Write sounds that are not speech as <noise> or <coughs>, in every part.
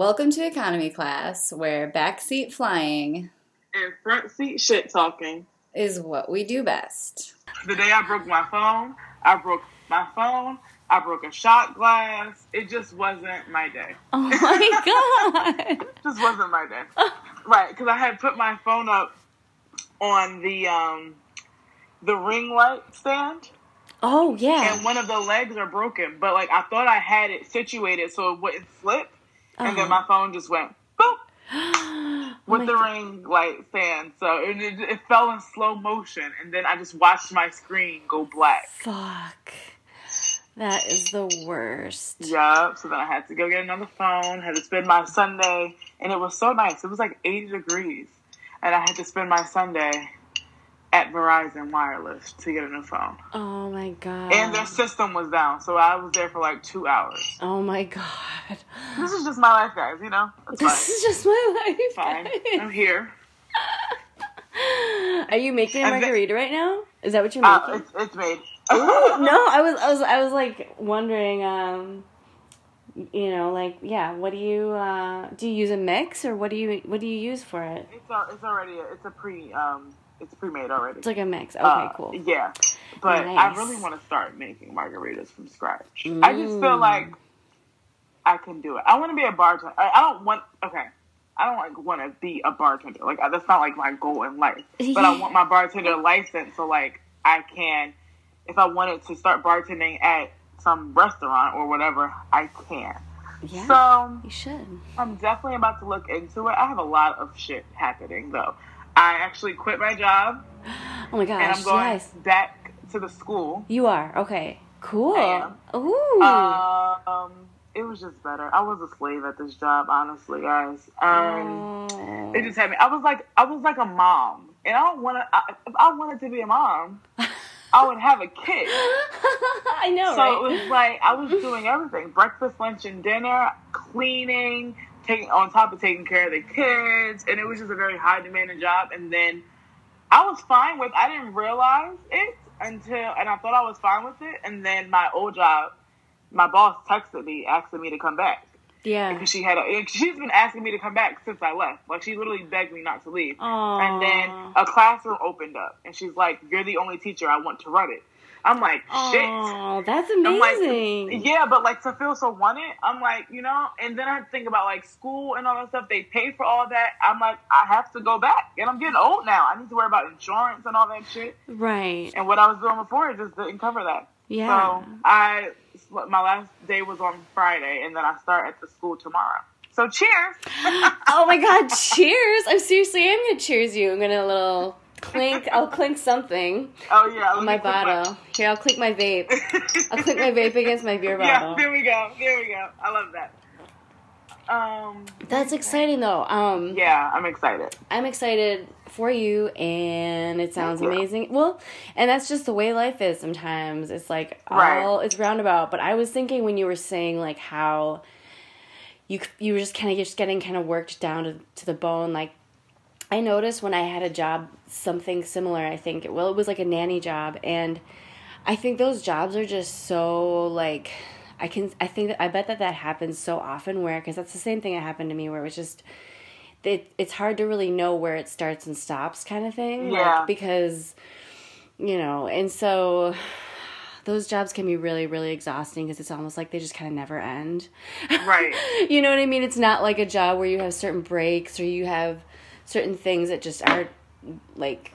Welcome to economy class, where backseat flying and front seat shit talking. is what we do best. The day I broke my phone, I broke my phone. I broke a shot glass. It just wasn't my day. Oh my <laughs> god! just wasn't my day. right, because I had put my phone up on the um the ring light stand, Oh yeah. and one of the legs are broken. But like I thought I had it situated so it wouldn't and then Uh-huh. my phone just went boop <gasps> Oh with my the God. ring light stand. So it, it, it fell in slow motion, and then I just watched my screen go black. Fuck. That is the worst. Yeah, so then I had to go get another phone, had to spend my Sunday, and it was so nice. It was like 80 degrees, and I had to spend my Sunday at Verizon Wireless to get a new phone. Oh my god. And their system was down, so I was there for like two hours. Oh my god. This is just my life, guys, you know? This is just my life. fine. fine. I'm here. <laughs> Are you making a And then- margarita right now? Is that what you're Uh, making? it's, it's made. Ooh, <laughs> no, I was, I was, I was like wondering, um, you know, like, yeah, what do you, uh, do you use a mix or what do you, what do you use for it? It's, al- it's already, a, it's a pre, um, it's pre-made already. It's like a mix. Okay, Uh, cool. Yeah, but I really want to start making margaritas from scratch. I just feel Mm. like I can do it. I want to be a bartender. I, I don't want. Okay, I don't like want to be a bartender. Like that's not like my goal in life. But I want my <laughs> bartender license so like I can, if I wanted to start bartending at some restaurant or whatever, I can. Yeah, So you should. I'm definitely about to look into it. I have a lot of shit happening though. I actually quit my job Oh my and gosh, I'm going yes. back to the school. You are okay. Cool. Ooh. Um, it was just better. I was a slave at this job, honestly, guys. Um, Oh. they just had me. I was like, I was like a mom, and I don't want to. If I wanted to be a mom, <laughs> I would have a kid. <laughs> I know, so right? it was like I was doing everything: breakfast, lunch, and dinner, cleaning, taking on top of taking care of the kids, and it was just a very high demanding job. And then I was fine with. I didn't realize it until, and I thought I was fine with it. And then my old job, my boss texted me asking me to come back yeah. because she had. A, she's been asking me to come back since I left. Like she literally begged me not to leave. Aww. And then a classroom opened up, and she's like, "You're the only teacher I want to run it." I'm like, "Shit." Oh, that's I'm like, amazing. yeah, but like to feel so wanted, I'm like, you know, and then I have to think about like school and all that stuff. They pay for all that. I'm like, I have to go back, and I'm getting old now. I need to worry about insurance and all that shit. right. And what I was doing before just didn't cover that. Yeah. So I, my last day was on Friday, and then I start at the school tomorrow. So cheers. <laughs> oh my god, cheers. I'm seriously I'm gonna cheers you. I'm gonna little clink I'll clink something Oh yeah, on my bottle. Here, I'll clink my vape. I'll clink my vape against my beer <laughs> bottle. Yeah, there we go. There we go. I love that. Um, That's exciting though. Um yeah, I'm excited. I'm excited for you and it sounds amazing. Well, and that's just the way life is sometimes. It's like Right. all it's roundabout, but I was thinking when you were saying like how you you were just kind of just getting kind of worked down to, to the bone like I noticed when I had a job something similar, I think well it was like a nanny job and I think those jobs are just so like I can I think that I bet that that happens so often where cuz that's the same thing that happened to me where it was just it, it's hard to really know where it starts and stops kind of thing Yeah. like because you know and so those jobs can be really really exhausting because it's almost like they just kind of never end Right. <laughs> you know what i mean it's not like a job where you have certain breaks or you have certain things that just aren't like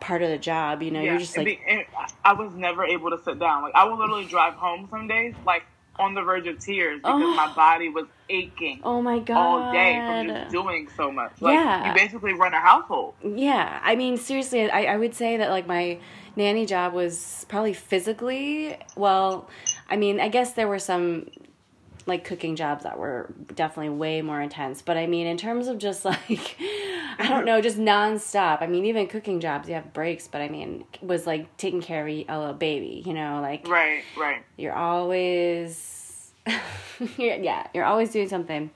part of the job you know Yeah, you're just like be- I was never able to sit down. Like I would literally drive home some days, like on the verge of tears because Oh. my body was aching oh my god all day from just doing so much. Like Yeah. you basically run a household. Yeah, I mean, seriously, I, I would say that like my nanny job was probably physically well. I mean, I guess there were some like cooking jobs that were definitely way more intense, but I mean, in terms of just <laughs> like I don't know, just nonstop. I mean, even cooking jobs you have breaks, but I mean, was like taking care of a little baby. You know, like Right, right. you're always <laughs> you're, yeah, you're always doing something.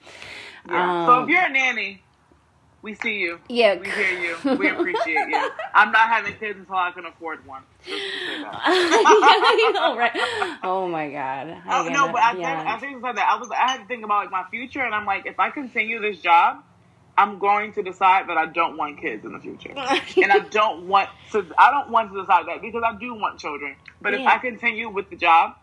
Yeah. so Um, if you're a nanny, We see you. Yeah. We hear you. We appreciate you. I'm not having kids until I can afford one. Just to say that. <laughs> I know, right? Oh my god. I Oh, no, but I, yeah. think, I think said that. I was I had to think about like my future, and I'm like, if I continue this job, I'm going to decide that I don't want kids in the future, <laughs> and I don't want to. I don't want to decide that because I do want children. But if I continue with the job,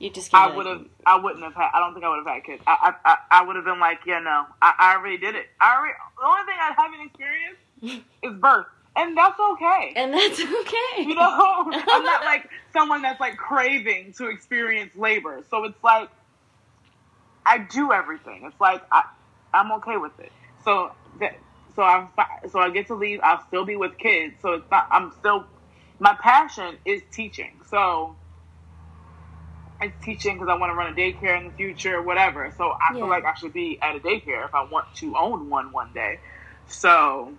you just I would have. I wouldn't have had. I don't think I would have had kids. I I, I, I would have been like, yeah, no, I, I already did it. I already. The only thing I haven't experienced <laughs> is birth, and that's okay. and that's <laughs> okay. You know, <laughs> I'm not like someone that's like craving to experience labor. So it's like I do everything. It's like I, I'm okay with it. So that, so I'm so I get to leave. I'll still be with kids. So it's not. I'm still. My passion is teaching. So teaching because I want to run a daycare in the future, whatever. So I Yeah. feel like I should be at a daycare if I want to own one one day. So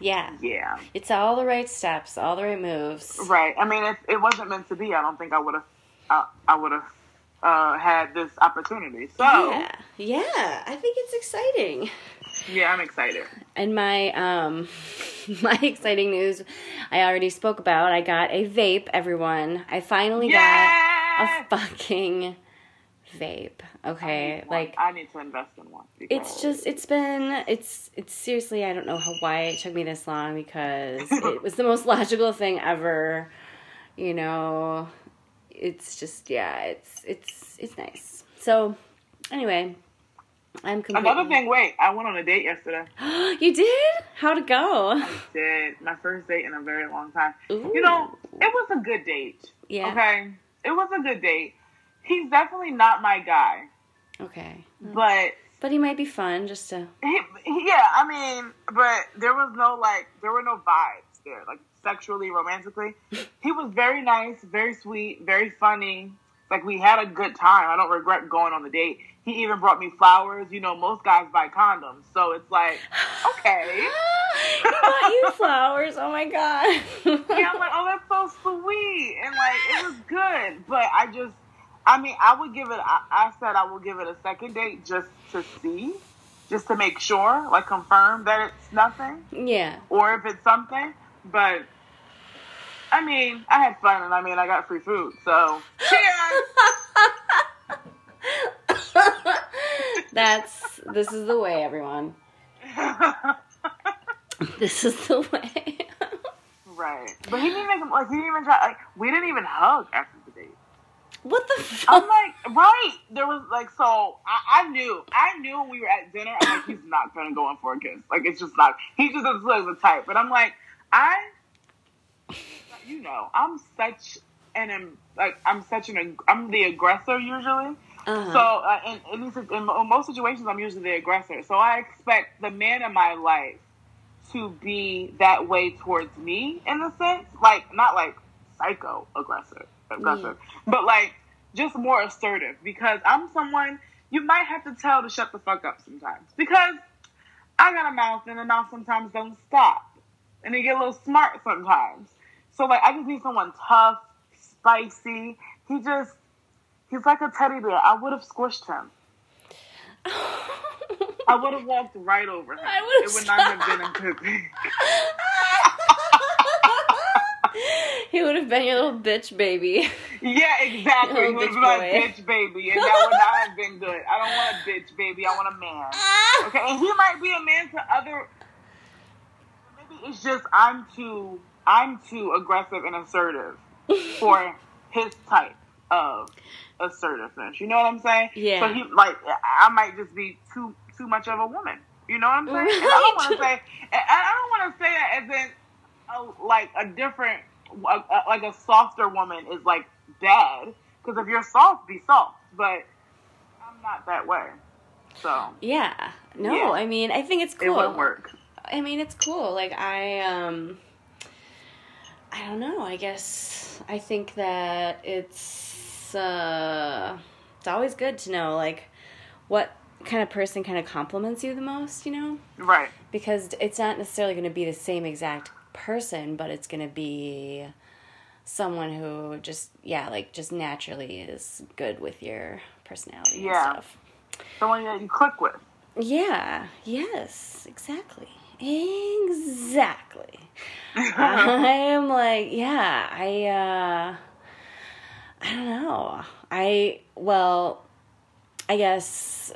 yeah. yeah. It's all the right steps, all the right moves. Right. I mean, if it wasn't meant to be, I don't think I would have. Uh, I would have uh, had this opportunity. So Yeah. Yeah. I think it's exciting. yeah, I'm excited. And my um <laughs> my exciting news I already spoke about. I got a vape, everyone. I finally got Yeah. A fucking vape. Okay. Like I need to invest in one. it's just it's been it's it's seriously I don't know how why it took me this long because <laughs> it was the most logical thing ever. You know, it's just yeah, it's it's it's nice. So anyway, I'm completely Another thing. Wait, I went on a date yesterday. <gasps> you did? How'd it go? Did my first date in a very long time. Ooh. You know, it was a good date. Yeah. Okay, it was a good date. He's definitely not my guy, Okay. but But he might be fun just to he, he- yeah, I mean, but there was no like, there were no vibes there, like sexually, romantically. He was very nice, very sweet, very funny. Like we had a good time. I don't regret going on the date. He even brought me flowers. You know, most guys buy condoms, so it's like, <sighs> okay. he bought you flowers. Oh my god. Yeah, I'm like, oh, that's so sweet, and like it was good. But I just, I mean, I would give it. I, I said I will give it a second date just to see, just to make sure, like confirm that it's nothing. yeah. or if it's something. But I mean, I had fun, and I mean, I got free food, so <laughs> cheers. That's this is the way, everyone. <laughs> This is the way. right, but he didn't even like he didn't even try. Like we didn't even hug after the date. what the I'm like, right? There was like, so I, I knew, I knew when we were at dinner. I'm like, he's not gonna go in for a kiss. Like it's just not. He just doesn't look the type. But I'm like, I, you know, I'm such an like I'm such an I'm the aggressor usually. Uh-huh. So uh, in, in, these, in, mo- most situations, I'm usually the aggressor. So I expect the man in my life to be that way towards me in a sense, like not like psycho aggressive, aggressive, but like just more assertive. Because I'm someone you might have to tell to shut the fuck up sometimes. Because I got a mouth, and the mouth sometimes don't stop, and they get a little smart sometimes. So like I just need someone tough, spicy. He just he's like a teddy bear. I would have squished him. I would have walked right over him. It would not have been a good <laughs> he would have been your little bitch baby. Yeah, exactly. He would bitch be like boy. bitch baby, and that would not have been good. I don't want a bitch baby. I want a man. Ah. Okay, and he might be a man to other. Maybe it's just I'm too I'm too aggressive and assertive for his type of assertiveness. You know what I'm saying? Yeah. So he like I might just be too too much of a woman. You know what I'm saying? And I don't want to say I don't want to say that as in a, like a different a, a, like a softer woman is like bad because if you're soft, be soft. But I'm not that way. So Yeah. No, Yeah. I mean, I think it's cool. it wouldn't work. I mean, it's cool. Like I um I don't know. I guess I think that it's uh it's always good to know like what kind of person kind of compliments you the most, you know? Right. Because it's not necessarily going to be the same exact person, but it's going to be someone who just yeah, like just naturally is good with your personality Yeah. and stuff. Someone that you click with. Yeah. Yes. Exactly. Exactly. <laughs> I am like, yeah. I. uh I don't know. I well, I guess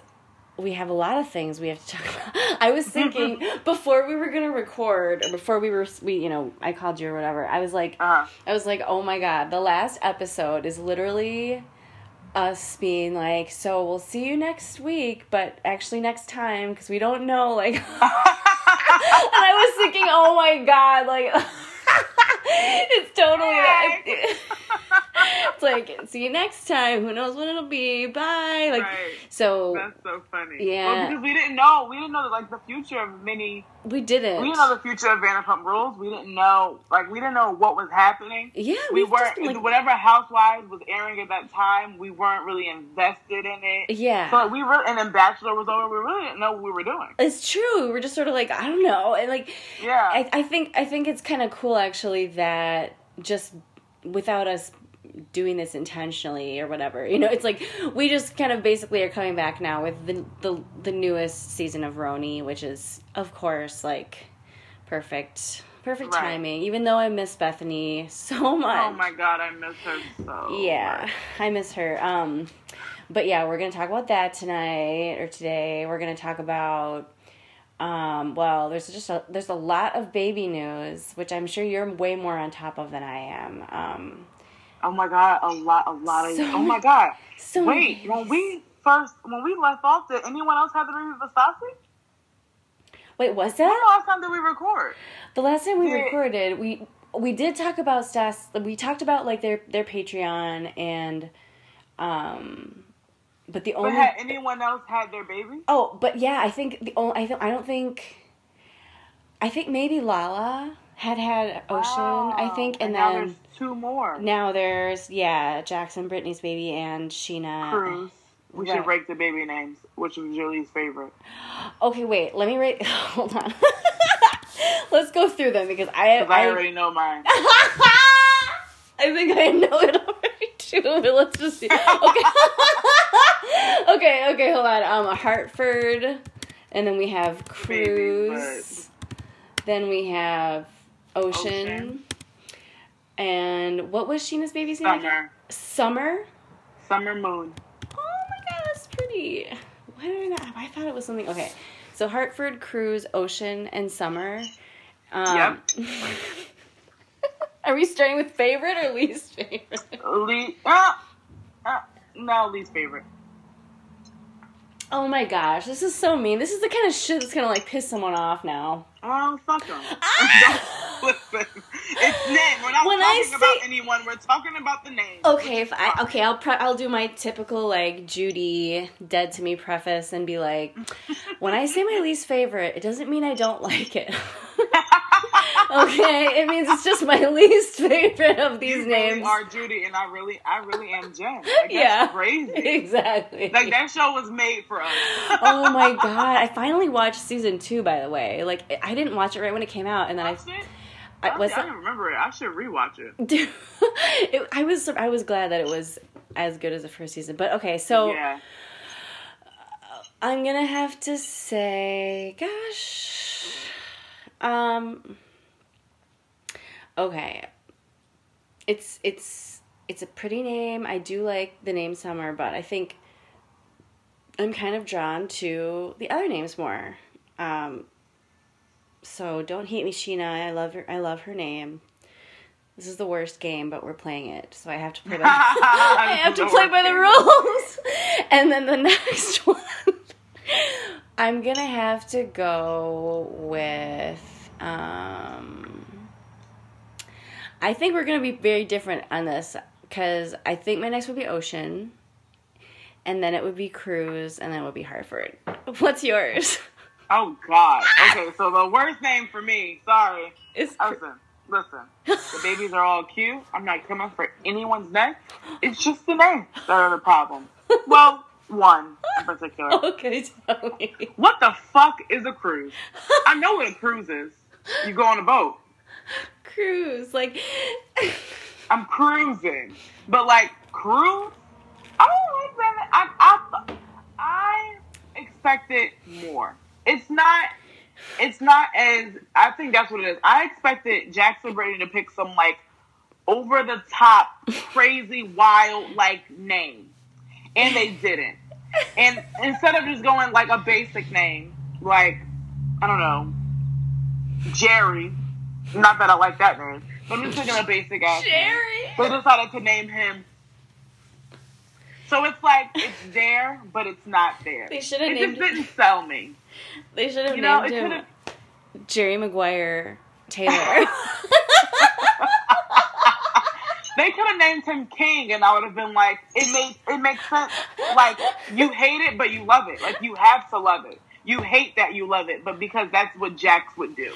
we have a lot of things we have to talk <laughs> about. I was thinking <laughs> before we were gonna record, or before we were, we you know, I called you or whatever. I was like, Uh, I was like, oh my god, the last episode is literally us being like, so we'll see you next week, but actually next time because we don't know. Like, <laughs> and I was thinking, oh my god, like. <laughs> it's totally <laughs> it's like see you next time who knows when it'll be bye like right. so That's so funny. Yeah. Well, because we didn't know. We didn't know like the future of many. We didn't We didn't know the future of Vanderpump Rules. We didn't know like we didn't know what was happening. yeah We weren't just like, whatever Housewives was airing at that time. We weren't really invested in it. yeah So we were, and then Bachelor was over. We really didn't know what we were doing. it's true we were just sort of like i don't know and like Yeah. I, I think I think it's kind of cool actually that just without us doing this intentionally or whatever, you know, it's like we just kind of basically are coming back now with the the, the newest season of RHONY, which is of course like perfect perfect Right. timing. Even though I miss Bethenny so much. oh my god, I miss her so. Yeah, much. I miss her. Um, but yeah, we're gonna talk about that tonight or today. We're gonna talk about. Um, well, there's just a, there's a lot of baby news, which I'm sure you're way more on top of than I am. Um, Oh my god, a lot, a lot of. So oh my god. so Wait, many when we first when we left off, did anyone else have the baby with Stassi? wait, was When that the last time did we record? the last time we Yeah. recorded? We we did talk about Stas. We talked about like their their Patreon and, um, but the But only had anyone else had their baby? Oh, but yeah, I think the only I don't I don't think I think maybe Lala had had Ocean, I think, and, now then two more. now there's yeah Jackson, Brittany's baby, and Scheana. Cruz. We Right. should rank the baby names. Which was Julie's favorite? Okay, wait, let me rate. <laughs> Hold on, <laughs> let's go through them because I I, I, already know mine. <laughs> I think I know it already too. But let's just see. Okay, okay, okay. Hold on. Um, Hartford, and then we have Baby, Cruz. Then we have Ocean. Ocean. And what was Scheana's baby's name? Summer. Summer. Summer Moon. Oh my god, that's pretty. Why did I not? I thought it was something. Okay, so Hartford, Cruz, Ocean, and Summer. Um, <laughs> Are we starting with favorite or least favorite? Le- ah, ah, no, least favorite. Oh my gosh, this is so mean. This is the kind of shit that's gonna like piss someone off now. Oh, fuck them. Ah! <laughs> Listen, it's name. We're not When talking about anyone. We're talking about the name. Okay, if I okay, I'll pre- I'll do my typical like Judy dead to me preface and be like, <laughs> when I say my least favorite, it doesn't mean I don't like it. <laughs> okay, it means it's just my <laughs> least favorite of these you names. really are Judy, and I really, I really am Jen. Like, yeah, crazy. exactly. Like that show was made for us. oh my god! I finally watched season two. By the way, like I didn't watch it right when it came out, and then I, it? I was I don't remember it. I should rewatch it. <laughs> Dude, it, I was I was glad that it was as good as the first season. But okay, so yeah. I'm gonna have to say, gosh, um, okay, it's it's it's a pretty name. I do like the name Summer, but I think I'm kind of drawn to the other names more. Um, so don't hate me, Scheana. I love her. I love her name. This is the worst game, but we're playing it, so I have to play by. <laughs> <laughs> I have to The play by the rules. <laughs> And then the next one, I'm gonna have to go with. Um, I think we're gonna be very different on this because I think my next would be Ocean, and then it would be Cruz, and then it would be Hartford. What's yours? Oh God. Okay, so the worst name for me. Sorry. It's Listen, listen. The babies are all cute. I'm not coming for anyone's neck. It's just the name that are the problem. Well, one in particular. okay. Tell me. What the fuck is a cruise? I know what a cruise is. You go on a boat. Cruise, like. I'm cruising, but like cruise. I don't like that. I I I expected more. It's not. It's not as. I think that's what it is. I expected Jackson Brady to pick some like over the top, crazy, wild like name, and they didn't. And instead of just going like a basic name, like I don't know, Jerry. Not that I like that name, but I'm just taking a basic ass. name. Jerry. They decided to name him. So it's like it's but it's not there. They should have named- just didn't sell me. They should have You know, named it him. Jerry Maguire Taylor. <laughs> They could have named him King, and I would have been like, it makes it makes sense. Like you hate it, but you love it. Like you have to love it. You hate that you love it, but because that's what Jax would do.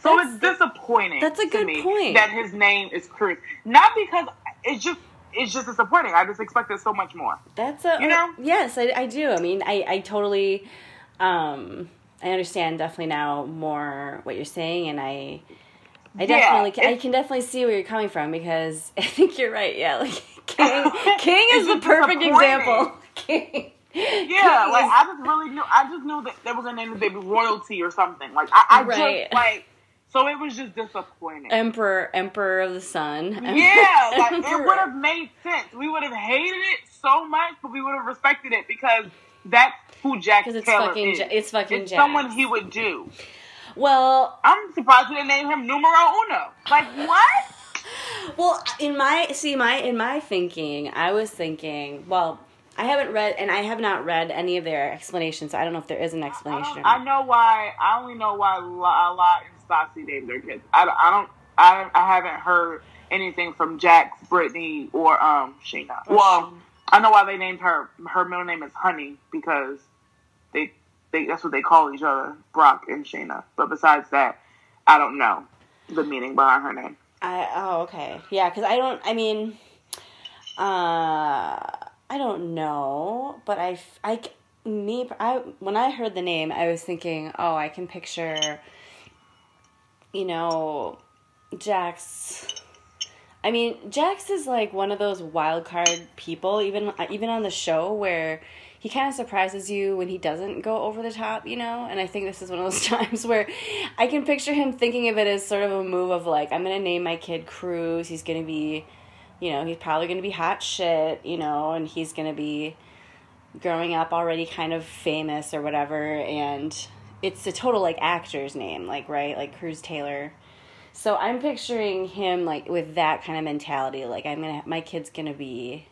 So That's- it's disappointing. that's a to good me point. That his name is Cruz, not because it's just it's just disappointing. I just expected so much more. That's a You know? yes, I, I do. I mean, I I totally, um, I understand definitely now more what you're saying, and I, I definitely, can, I can definitely see where you're coming from because <laughs> I think you're right. Yeah, like <laughs> King, King is the perfect example. <laughs> King. Yeah, King like is- I just really knew. I just knew that they were gonna name the baby royalty or something. Like I, I Right. just like. So it was just disappointing. Emperor, Emperor of the Sun. yeah, like it <laughs> would have made sense. We would have hated it so much, but we would have respected it because that's who Jax Taylor fucking is. It's fucking It's Jax. someone he would do. Well, I'm surprised they didn't name him numero uno. Like what? <laughs> Well, in my see my in my thinking, I was thinking, well, I haven't read and I have not read any of their explanations. So I don't know if there is an I, explanation. don't- I know why. I only know why La, La and Stassi named their kids. I, I don't. I, I haven't heard anything from Jax, Brittany, or um Scheana. Well, I know why they named her. Her middle name is Honey because they they that's what they call each other, Brock and Scheana. But besides that, I don't know the meaning behind her name. I oh okay yeah because I don't I mean, uh, I don't know, but I I me I when I heard the name, I was thinking, oh, I can picture, you know, Jax. I mean, Jax is like one of those wild card people, even uh, even on the show where he kind of surprises you when he doesn't go over the top, you know. And I think this is one of those <laughs> times where I can picture him thinking of it as sort of a move of like, I'm gonna name my kid Cruz. He's gonna be, you know, he's probably gonna be hot shit, you know, and he's gonna be growing up already kind of famous or whatever. And it's a total like actor's name, like right, like Cruz Taylor. So I'm picturing him like with that kind of mentality, like I'm gonna, my kid's gonna be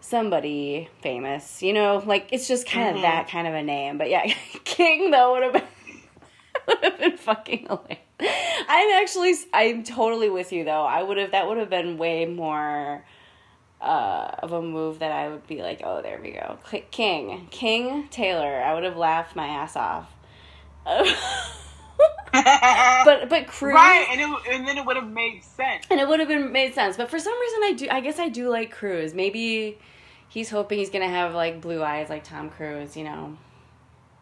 somebody famous, you know, like it's just kind of Mhm. that kind of a name. But yeah, <laughs> King though would have been <laughs> would have been fucking hilarious. I'm actually, I'm totally with you though. I would have, that would have been way more uh, of a move that I would be like, oh, there we go, King, King Taylor. I would have laughed my ass off. <laughs> but but Cruz, right, and it, and then it would have made sense. and it would have been made sense. But for some reason, I do. I guess I do like Cruz. Maybe he's hoping he's gonna have like blue eyes like Tom Cruise. You know,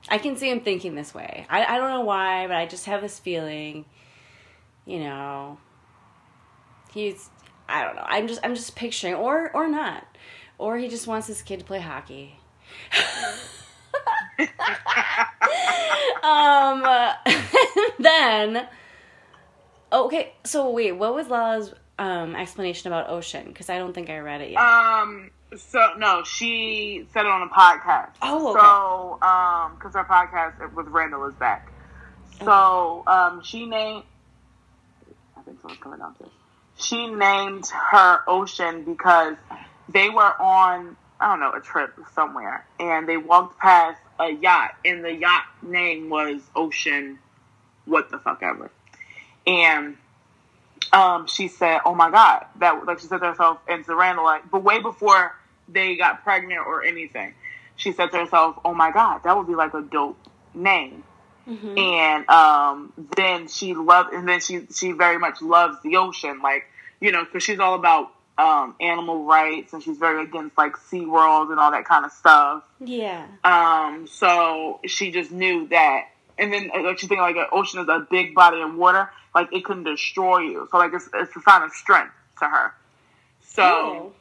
I can see him thinking this way. I I don't know why, but I just have this feeling. You know, he's. I don't know. I'm just I'm just picturing, or or not, or he just wants his kid to play hockey. <laughs> um. <laughs> then. Okay, so wait, what was Lala's um, explanation about Ocean? Because I don't think I read it yet. Um. So no, she said it on a podcast. Oh, okay. So um, because her podcast with Randall is back. So um, she named. I think someone's coming downstairs. She named her Ocean because they were on I don't know a trip somewhere, and they walked past a yacht, and the yacht name was Ocean. What the fuck ever, and um, she said, "Oh my god," that like she said to herself and to Randall, like, but way before they got pregnant or anything, she said to herself, "Oh my god, that would be like a dope name." Mhm. And um, then she loved, and then she she very much loves the ocean, like you know, because she's all about um, animal rights, and she's very against like SeaWorld and all that kind of stuff. Yeah. Um, so she just knew that. And then uh, like she think like an ocean is a big body of water, like it can destroy you. So like it's it's a sign of strength to her. So Oh,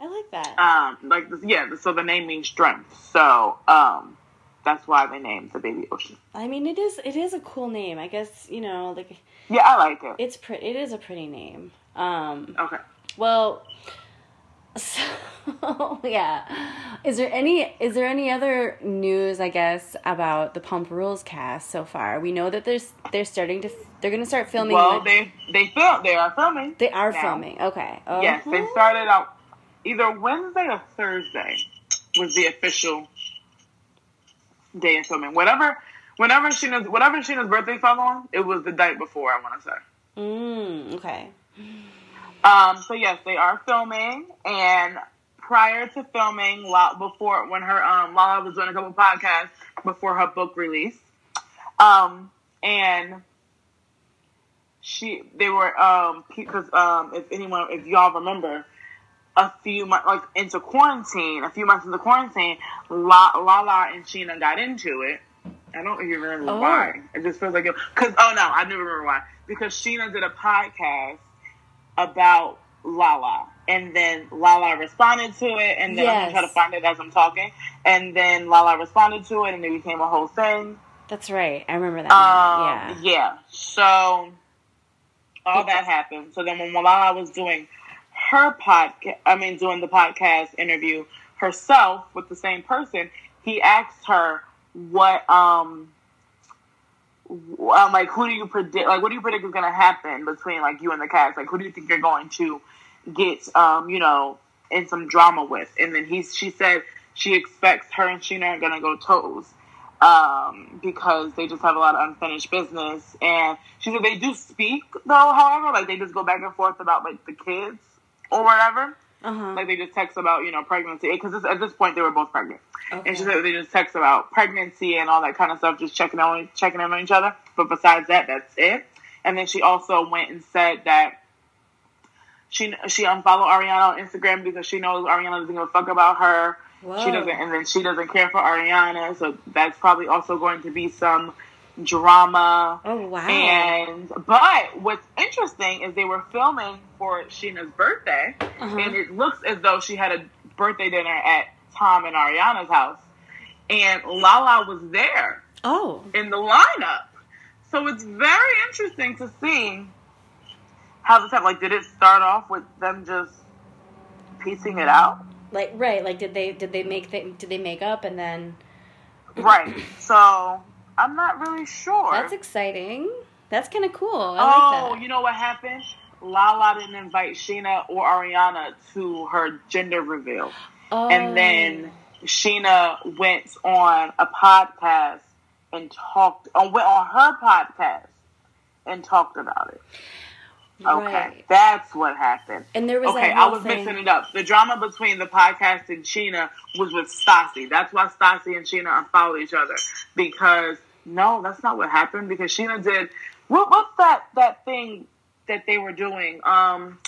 I like that. um, like yeah, so the name means strength. So um, that's why they named the baby Ocean. I mean, it is it is a cool name. I guess you know, like Yeah, I like it. it's pretty. It is a pretty name. Um, Okay. Well, <laughs> so yeah. Is there any is there any other news? I guess about the Pump Rules cast so far. We know that there's they're starting to they're gonna start filming. Well, they they film they are filming. they are now. filming. Okay. Oh, Yes, they started out either Wednesday or Thursday was the official day of filming. Whatever, whenever Scheana's whatever Scheana's birthday fell on, it was the night before. I want to say. Mm, okay. Um, so yes, they are filming, and prior to filming, before when her um, Lala was doing a couple podcasts before her book release, um, and she they were um because um if anyone if y'all remember a few months like into quarantine a few months into quarantine La- Lala and Scheana got into it. I don't even remember Oh. why. It just feels like it because oh no I do remember why because Scheana did a podcast about Lala. And then Lala responded to it, and then I'm Yes. gonna try to find it as I'm talking. And then Lala responded to it, and it became a whole thing. That's right. I remember that. Um, yeah. yeah. So all that happened. So then when Lala was doing her podcast, I mean, doing the podcast interview herself with the same person, he asked her what, um, um, like, who do you predict, like, what do you predict is going to happen between, like, you and the cast? Like, who do you think you're going to get, um, you know, in some drama with? And then he, she said she expects her and Scheana are going to go toes um, because they just have a lot of unfinished business. And she said they do speak though, however, like they just go back and forth about like the kids or whatever. Uh huh. Like they just text about you know pregnancy because at this point they were both pregnant, Okay. and she said they just text about pregnancy and all that kind of stuff, just checking on checking in on each other. But besides that, that's it. And then she also went and said that she she unfollowed Ariana on Instagram because she knows Ariana doesn't give a fuck about her. Whoa. She doesn't, and then she doesn't care for Ariana, so that's probably also going to be some drama. Oh wow. And but what's interesting is they were filming for Scheana's birthday, Uh-huh. and it looks as though she had a birthday dinner at Tom and Ariana's house, and Lala was there oh. in the lineup. So it's very interesting to see how this happened. Like, did it start off with them just piecing it out? Like right. Like did they did they make the, did they make up and then Right. <clears throat> So I'm not really sure. that's exciting. That's kind of cool. I oh, like that. you know what happened? Lala didn't invite Scheana or Ariana to her gender reveal. Oh. And then Scheana went on a podcast and talked, uh, went on her podcast and talked about it. Okay, Right. that's what happened. And there was Okay, I was thing. mixing it up. The drama between the podcast and Scheana was with Stassi. That's why Stassi and Scheana unfollowed each other. Because no, that's not what happened. Because Scheana did what, what's that that thing that they were doing? Um,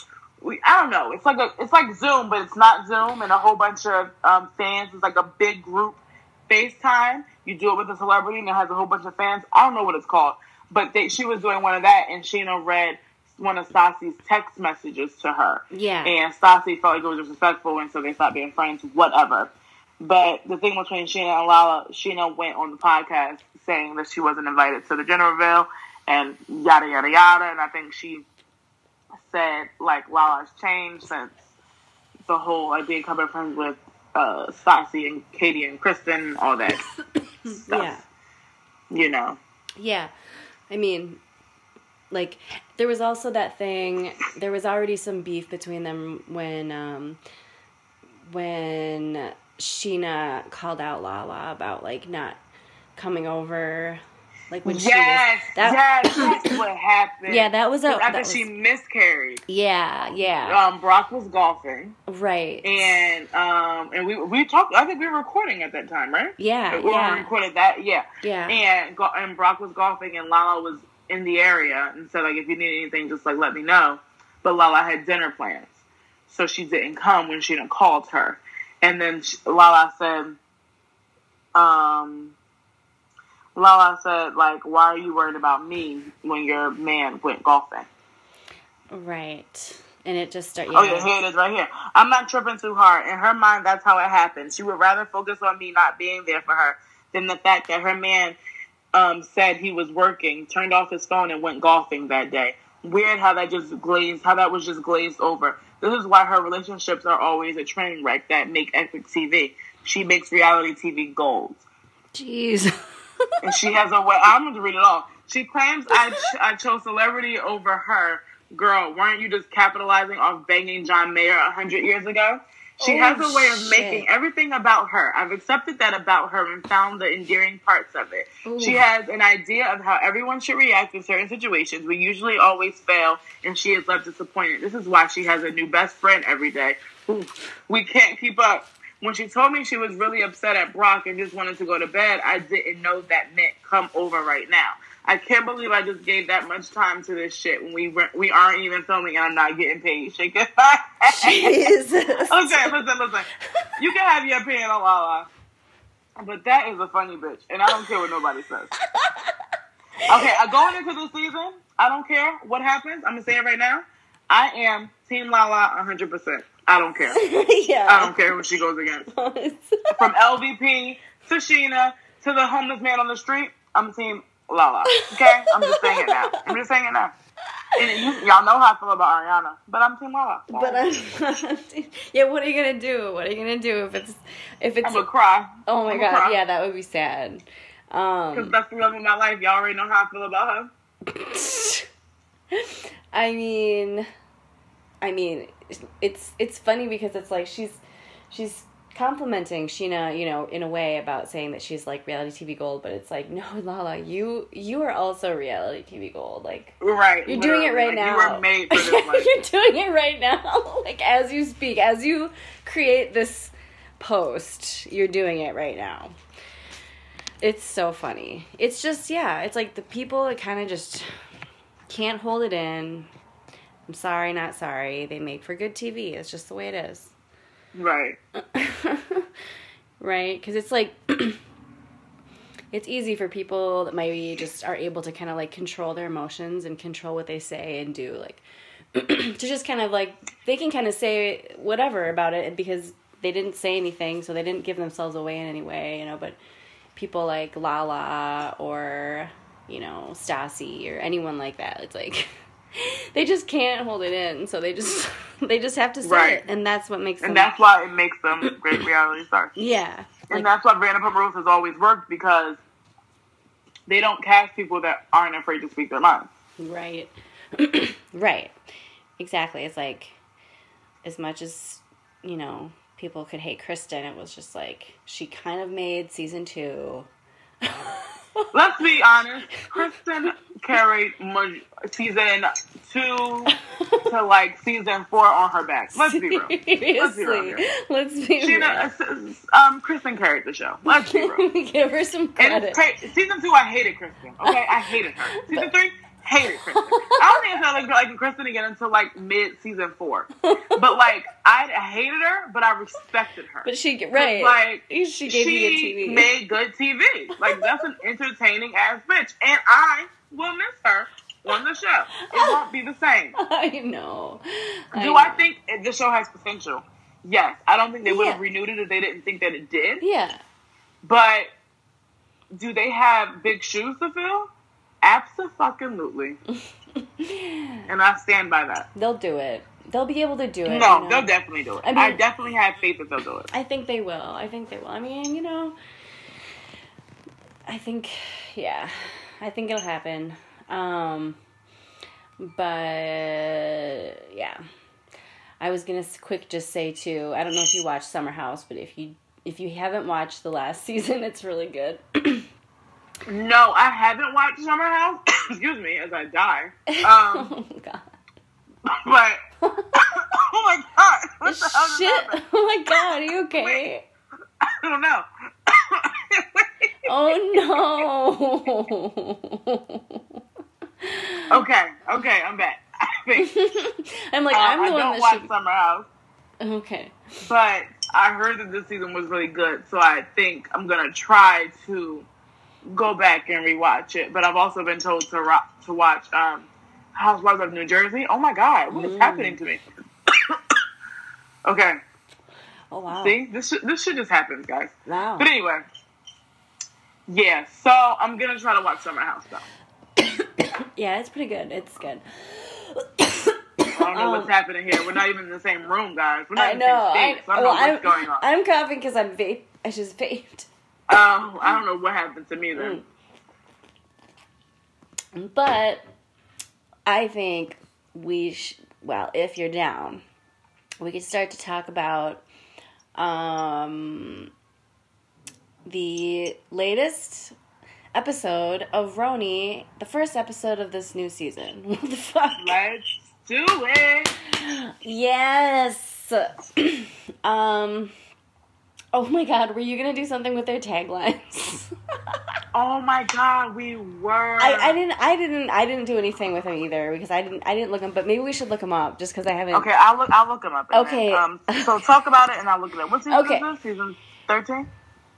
we I don't know. It's like a it's like Zoom, but it's not Zoom, and a whole bunch of um, fans. It's like a big group FaceTime. You do it with a celebrity, and it has a whole bunch of fans. I don't know what it's called, but they, she was doing one of that, and Scheana read one of Stassi's text messages to her. Yeah. And Stassi felt like it was disrespectful, and so they stopped being friends, whatever. But the thing between Scheana and Lala, Scheana went on the podcast saying that she wasn't invited to the gender reveal and yada, yada, yada. And I think she said, like, Lala's changed since the whole, like, being becoming friends with uh, Stassi and Katie and Kristen, all that <coughs> stuff. yeah. You know. Yeah. I mean, like there was also that thing. There was already some beef between them when um when Scheana called out Lala about like not coming over. Like when Yes, she was that, yes, <coughs> that's what happened. Yeah, that was a- after that was- she miscarried. Yeah, yeah. Um, Brock was golfing. right. and um and we we talked. I think we were recording at that time, right? Yeah, we yeah. recorded that. Yeah, Yeah. And go- and Brock was golfing, and Lala was in the area, and said like, if you need anything, just like let me know. But Lala had dinner plans, so she didn't come when Scheana called her, and then she, Lala said, um. Lala said, like, why are you worried about me when your man went golfing? Right. And it just started. Oh yeah, here it is right here. I'm not tripping too hard. In her mind, that's how it happened. She would rather focus on me not being there for her than the fact that her man um, said he was working, turned off his phone, and went golfing that day. Weird how that just glazed, how that was just glazed over. This is why her relationships are always a train wreck that make epic TV. She makes reality TV gold. Jeez. <laughs> and she has a way. I'm going to read it all. She claims I, ch- I chose celebrity over her. Girl, weren't you just capitalizing off banging John Mayer a hundred years ago? She Oh, has a oh, way of shit. making everything about her. I've accepted that about her and found the endearing parts of it. Ooh. She has an idea of how everyone should react in certain situations. We usually always fail, and she is left disappointed. This is why she has a new best friend every day. Ooh, We can't keep up. When she told me she was really upset at Brock and just wanted to go to bed, I didn't know that meant come over right now. I can't believe I just gave that much time to this shit when we were, we aren't even filming and I'm not getting paid. <laughs> Shake it. Jesus. Okay, listen, listen. You can have your opinion on Lala, but that is a funny bitch, and I don't care what nobody says. <laughs> Okay, uh, going into the season, I don't care what happens. I'm gonna say it right now. I am Team Lala 100. percent I don't care. <laughs> yeah. I don't care who she goes against. From LVP to Scheana to the homeless man on the street, I'm Team Lala. Okay, I'm just saying it now. I'm just saying it now. And y'all know how I feel about Ariana, but I'm Team Lala. but I'm <laughs> yeah. What are you gonna do? What are you gonna do if it's if it's I'm gonna cry. oh my I'm god? cry. Yeah, that would be sad. Because Um, that's the love of my life. Y'all already know how I feel about her. <laughs> I mean, I mean, it's it's funny because it's like she's she's complimenting Scheana, you know, in a way about saying that she's like reality TV gold, but it's like <laughs> no, Lala, you you are also reality TV gold. Like Right. you're doing it right literally. now. You were made for this <laughs> you're doing it right now. <laughs> like as you speak, as you create this post, you're doing it right now. It's so funny. It's just yeah, it's like the people that kind of just can't hold it in. I'm sorry, not sorry. They make for good TV. It's just the way it is. right. <laughs> right? Because it's like <clears throat> it's easy for people that maybe just are able to kind of like control their emotions and control what they say and do, like <clears throat> to just kind of like they can kind of say whatever about it because they didn't say anything, so they didn't give themselves away in any way, you know. But people like Lala or you know Stassi or anyone like that, it's like. <laughs> <laughs> They just can't hold it in, so they just <laughs> they just have to say Right. it, and that's what makes them. And that's why it makes them great reality stars. <laughs> yeah, And like- that's why Vanderpump Rules has always worked because they don't cast people that aren't afraid to speak their minds. Right. <clears throat> right. Exactly. It's like as much as, you know, people could hate Kristen, it was just like she kind of made season 2. Let's be honest. Kristen carried season two to like season four on her back. Let's be real. Let's be real here. Let's be real. Um, Kristen carried the show. Let's be <laughs> real. Give her some credit. cra- season two, I hated Kristen. Okay, I hated her. Season three, hated Kristen. I don't think I started liking Kristen again until like mid season four. But like, I hated her, but I respected her. But she get right. like, she gave you good TV. made good TV. Like that's an entertaining ass bitch, and I will miss her on the show. It won't be the same. <laughs> I know. Do I, think the show has potential? Yes. I don't think they would have Yeah. renewed it if they didn't think that it did. Yeah. But do they have big shoes to fill? Absolutely. <laughs> and I stand by that. They'll do it. They'll be able to do it. No, you know? they'll definitely do it. I mean, I, definitely have faith that they'll do it. I think they will. I think they will. I mean, you know, I think, yeah, I think it'll happen. Um, but yeah, I was gonna quick just say too. I don't know if you watched Summer House, but if you if you haven't watched the last <laughs> season, it's really good. <clears throat> No, I haven't watched Summer House. <coughs> Excuse me, as I die. <laughs> Um, oh god. but <laughs> oh my god, what the hell Shit! Oh my god, are you okay? <coughs> I don't know. Oh <laughs> no! okay, okay, I'm back. I I'm like uh, I'm I the one don't that watch should. Summer House, Okay. but I heard that this season was really good, so I think I'm gonna try to go back and rewatch it. But I've also been told to ro- to watch um, Housewives of New Jersey. Oh my god, what is Mm. happening to me? <coughs> okay, Oh wow. see, this sh- this shit just happens, guys. Wow. But anyway, Yeah, so I'm gonna try to watch Summer House though. <coughs> Yeah, it's pretty good. It's good. <coughs> I don't know what's Um, happening here. We're not even in the same room, guys. We're not I in know. the same I, state. So I don't well, know I'm, going on. I'm coughing because I'm vape. I just vaped. Um, I don't know what happened to me then. But I think we, sh- well, if you're down, we could start to talk about um, the latest episode of RHONY, the first episode of this new season. <laughs> What the fuck? Let's do it. Yes. <clears throat> um. Oh my god, were you gonna do something with their taglines? Oh my god, we were. I, I didn't I didn't I didn't do anything with them either because I didn't I didn't look them but maybe we should look them up just because I haven't Okay, I'll look. I'll look them up. Okay. then, Um. So talk about it, and I'll look it up. What season Okay. is this? Season thirteen.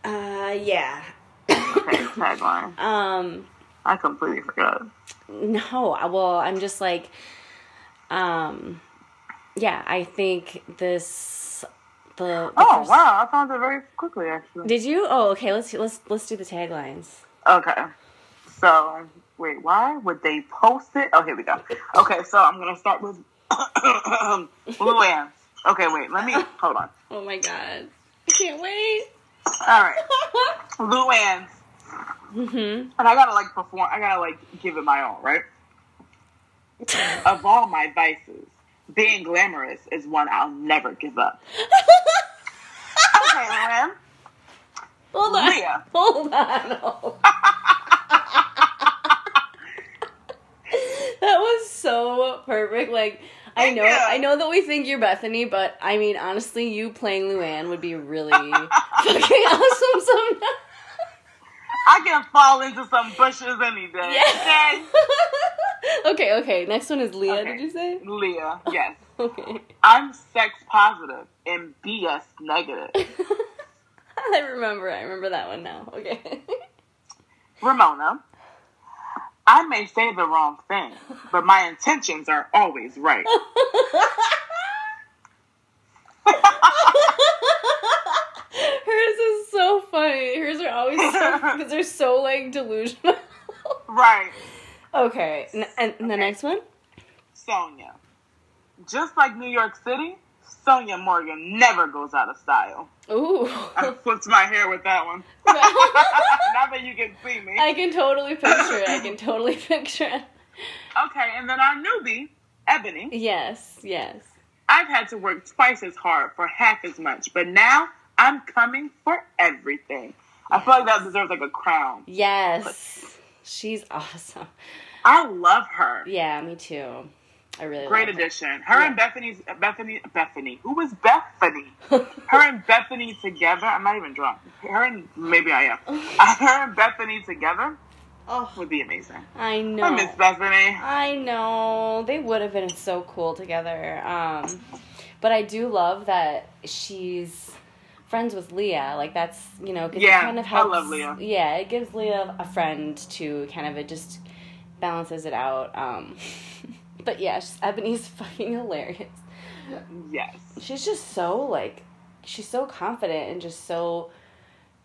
uh yeah Okay. Tagline. <laughs> um I completely forgot. no well I'm just like um yeah I think this the, the Oh first- wow, I found it very quickly actually. did you oh okay let's let's let's do the taglines Okay. So wait, why would they post it? Oh, here we go. Okay, so I'm gonna start with <coughs> Luann. Okay, wait. Let me hold on. <laughs> oh my god I can't wait All right, <laughs> Luann. mm-hmm And I gotta like perform. I gotta like give it my all, right? <laughs> of all my vices, being glamorous is one I'll never give up. <laughs> Okay, Luann. hold on Leah. <laughs> hold on hold <laughs> that was so perfect. Like I know, you. I know that we think you're Bethenny, but I mean, honestly, you playing Luann would be really fucking awesome. Sometimes. I can fall into some bushes any day. Yeah. okay, <laughs> okay. Next one is Leah. Okay. Did you say? Leah, yes. <laughs> Okay. I'm sex positive and BS negative. <laughs> I remember. I remember that one now. Okay. Ramona, I may say the wrong thing, but my intentions are always right. Hers is so funny. Hers are always so <laughs> because they're so like delusional. <laughs> right. okay, n- and the Okay. next one. Sonja. Just like New York City, Sonja Morgan never goes out of style. Ooh. <laughs> I flipped my hair with that one. now that you can see me. I can totally picture it. I can totally picture it. Okay, and then our newbie, Ebony. Yes, yes. I've had to work twice as hard for half as much, but now I'm coming for everything. I feel like that deserves like a crown. Yes. She's awesome. I love her. Yeah, me too. I really Great addition. Her Yeah. and Bethenny's Bethenny Bethenny. Who was Bethenny? her. <laughs> Her and Bethenny together. I'm not even drunk. Her and maybe I am. <laughs> Her and Bethenny together oh, would be amazing. I know. I miss Bethenny. I know. They would have been so cool together. Um, but I do love that she's friends with Leah. Like that's you know 'cause Yeah, it kind of I love Leah. Yeah, it gives Leah a friend to kind of it just balances it out. Um, <laughs> but yeah, Ebony's <laughs> fucking hilarious. Yes. She's just so like she's so confident and just so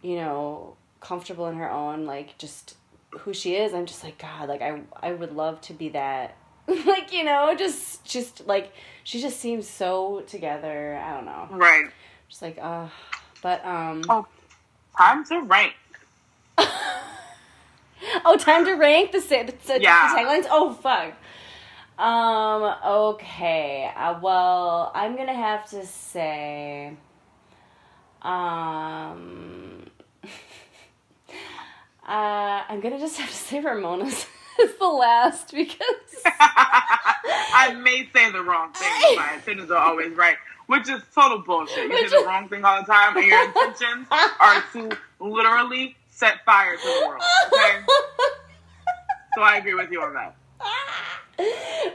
you know comfortable in her own like just who she is i'm just like god like i i would love to be that <laughs> like you know just just like she just seems so together i don't know Right. just like uh but um Oh, time to rank. <laughs> oh time to rank? The the, the, Yeah. the taglines? Oh fuck. Um okay. Uh, well i'm gonna have to say um <laughs> uh i'm gonna just have to say ramona's <laughs> is the last because I may say the wrong thing, but my intentions are always right, which is total bullshit. You Which say the wrong thing all the time, and your intentions are to literally set fire to the world. Okay, so I agree with you on that.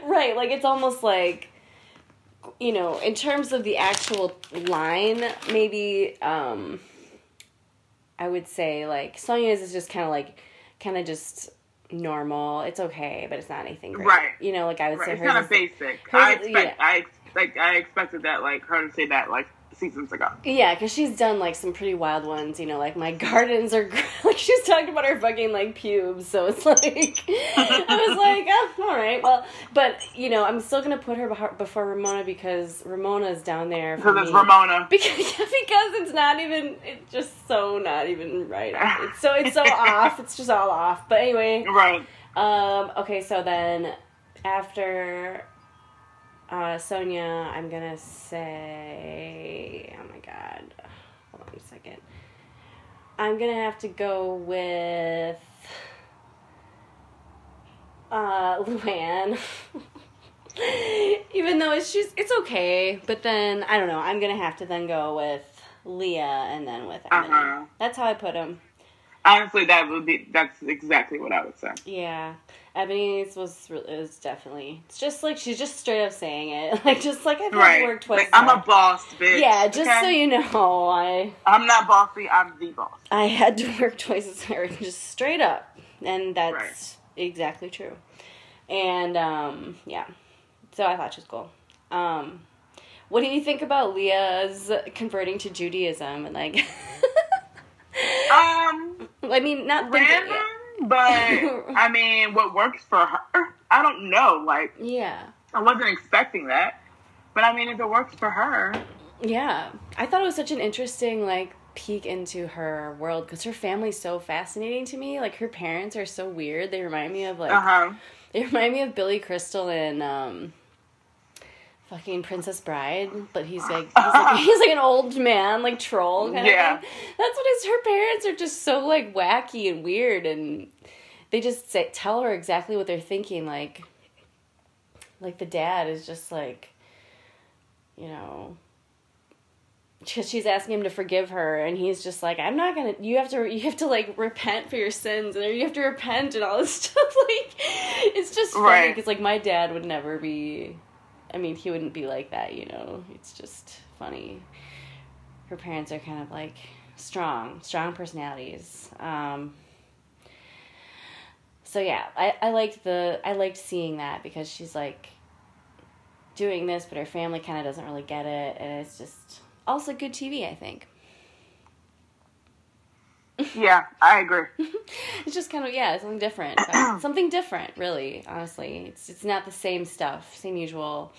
right like it's almost like you know in terms of the actual line maybe um i would say like sonja's is just kind of like kind of just normal it's okay but it's not anything great. Right. you know like i would Right. say It's kind of basic. hers I expect. yeah. I like. I expected that, like her to say that, like seasons ago. Yeah, because she's done like some pretty wild ones. You know, like my <laughs> gardens are <laughs> like she's talked about her fucking like pubes. So it's <laughs> like I was like, oh, all right, well, but you know, I'm still gonna put her before Ramona because Ramona's down there for Because it's. Ramona. Because because it's not even it's just so not even right. It's so it's so off. It's just all off. But anyway, Right. um, okay, so then after uh, Sonja, I'm gonna say, oh my god, hold on a second. I'm gonna have to go with uh, Luann. <laughs> Even though it's just it's okay, but then I don't know. I'm gonna have to then go with Leah and then with Ebony. Uh-huh. That's how I put them. Honestly, that would be that's exactly what I would say. Yeah, Ebony's was was definitely. It's just like she's just straight up saying it, <laughs> like just like I've had to Right. work twice. Like, I'm a boss, bitch. Yeah, just okay? so you know, I I'm not bossy. I'm the boss. I had to work twice as hard, <laughs> just straight up, and that's Right. exactly true. And um, yeah, so I thought she was cool. Um, what do you think about Leah's converting to Judaism and like? <laughs> Um, I mean, not random, but I mean, what works for her? I don't know. Like, Yeah. I wasn't expecting that, but I mean, if it works for her, Yeah, I thought it was such an interesting like peek into her world because her family's so fascinating to me. Like her parents are so weird. They remind me of like uh huh. they remind me of Billy Crystal and um, fucking Princess Bride. But he's like he's like, <laughs> he's like an old man like troll kind Yeah. of thing. That's what his her parents are just so like wacky and weird and they just say, tell her exactly what they're thinking like like the dad is just like you know because she's asking him to forgive her and he's just like i'm not gonna you have to you have to like repent for your sins and you have to repent and all this <laughs> stuff like it's just funny Right. because like my dad would never be i mean he wouldn't be like that you know? It's just funny. Her parents are kind of like strong strong personalities. Um so yeah i i liked the i liked seeing that because she's like doing this but her family kind of doesn't really get it and it's just also good tv i think Yeah, I agree. <laughs> it's just kind of yeah something different <clears throat> something different really honestly it's it's not the same stuff same usual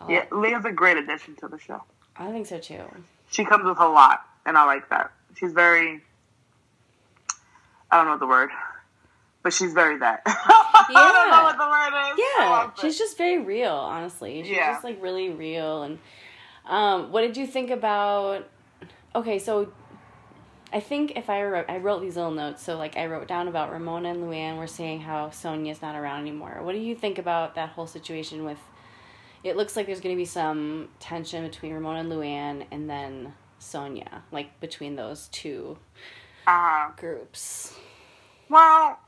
Uh, Yeah, Leah's a great addition to the show. i think so too She comes with a lot, and I like that. She's very. I don't know what the word, but she's very that. <laughs> I don't know what the word is. I yeah it. she's just very real honestly she's Yeah. just like really real and um what did you think about okay so I think if I wrote, I wrote these little notes. So like I wrote down about Ramona and Luann were saying how Sonja's not around anymore. What do you think about that whole situation with? It looks like there's going to be some tension between Ramona and Luann, and then Sonja, like between those two Uh-huh. groups. Well,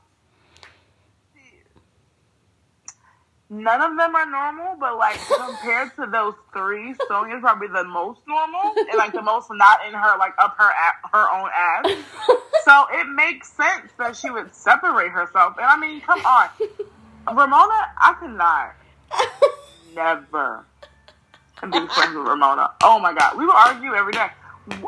none of them are normal, but like compared to those three, Sonja's probably the most normal and like the most not in her like up her a- her own ass. <laughs> So it makes sense that she would separate herself. And I mean, come on, Ramona, I could not never be friends with Ramona. Oh my god, we would argue every day.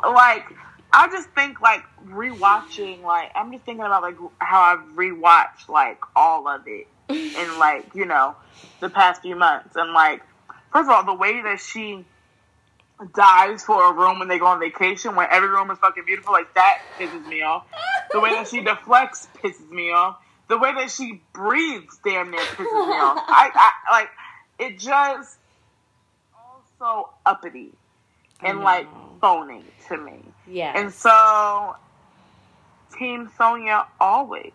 Like, I just think like rewatching. Like, I'm just thinking about like how I've rewatched like all of it in like you know the past few months, and like first of all, the way that she dives for a room when they go on vacation when every room is fucking beautiful, like that pisses me off. The way that she <laughs> deflects pisses me off. The way that she breathes damn near pisses me off. <laughs> I, I like it just also uppity and like phony to me. Yeah. And so Team Sonja always.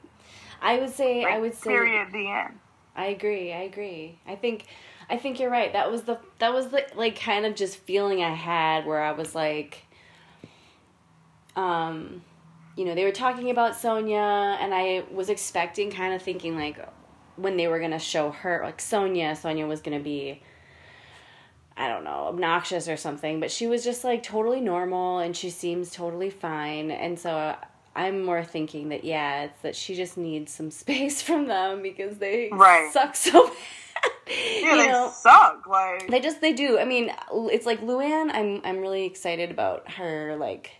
I would say Like, I would say period the end. I agree. I agree. I think I think you're right. That was the that was the like kind of just feeling I had where I was like um you know, they were talking about Sonja and I was expecting kind of thinking like when they were going to show her like Sonja, Sonja was going to be I don't know, obnoxious or something, but she was just like totally normal and she seems totally fine. And so I'm more thinking that yeah, it's that she just needs some <laughs> space from them because they Right. suck so bad. Yeah, You they know? suck. Like They just they do. I mean, it's like Luann. I'm I'm really excited about her like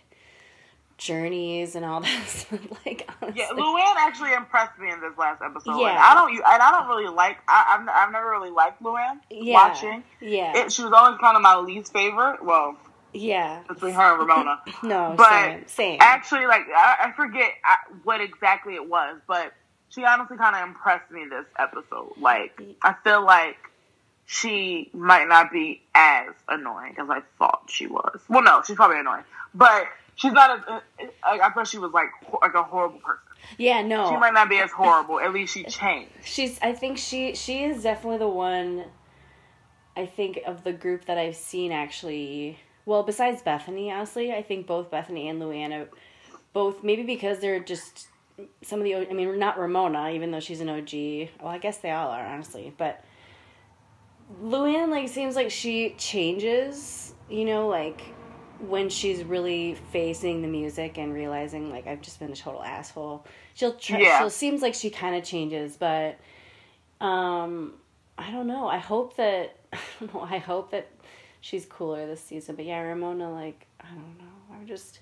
journeys and all <laughs> that. like honestly. Yeah, Luann actually impressed me in this last episode. Yeah. And I don't, and I don't really like. I, I've, I've never really liked Luann. Yeah. Watching Yeah. it, she was always kind of my least favorite. Well, yeah. between her and Ramona. <laughs> No, but same. Same. actually, like I, I forget I, what exactly it was, but she honestly kind of impressed me this episode. Like I feel like she might not be as annoying as I thought she was. Well, no, she's probably annoying, but she's not as. I, I thought she was like like a horrible person. yeah, no. She might not be as horrible. At least she changed. She's I think she she is definitely the one I think of the group that I've seen actually well besides Bethenny honestly I think both Bethenny and Luann both maybe because they're just some of the I mean not Ramona even though she's an OG well I guess they all are honestly but Luann like seems like she changes you know like when she's really facing the music and realizing like I've just been a total asshole. She'll try Yeah. she'll seems like she kind of changes but um I don't know. I hope that I don't know I hope that she's cooler this season but yeah Ramona like I don't know I'm just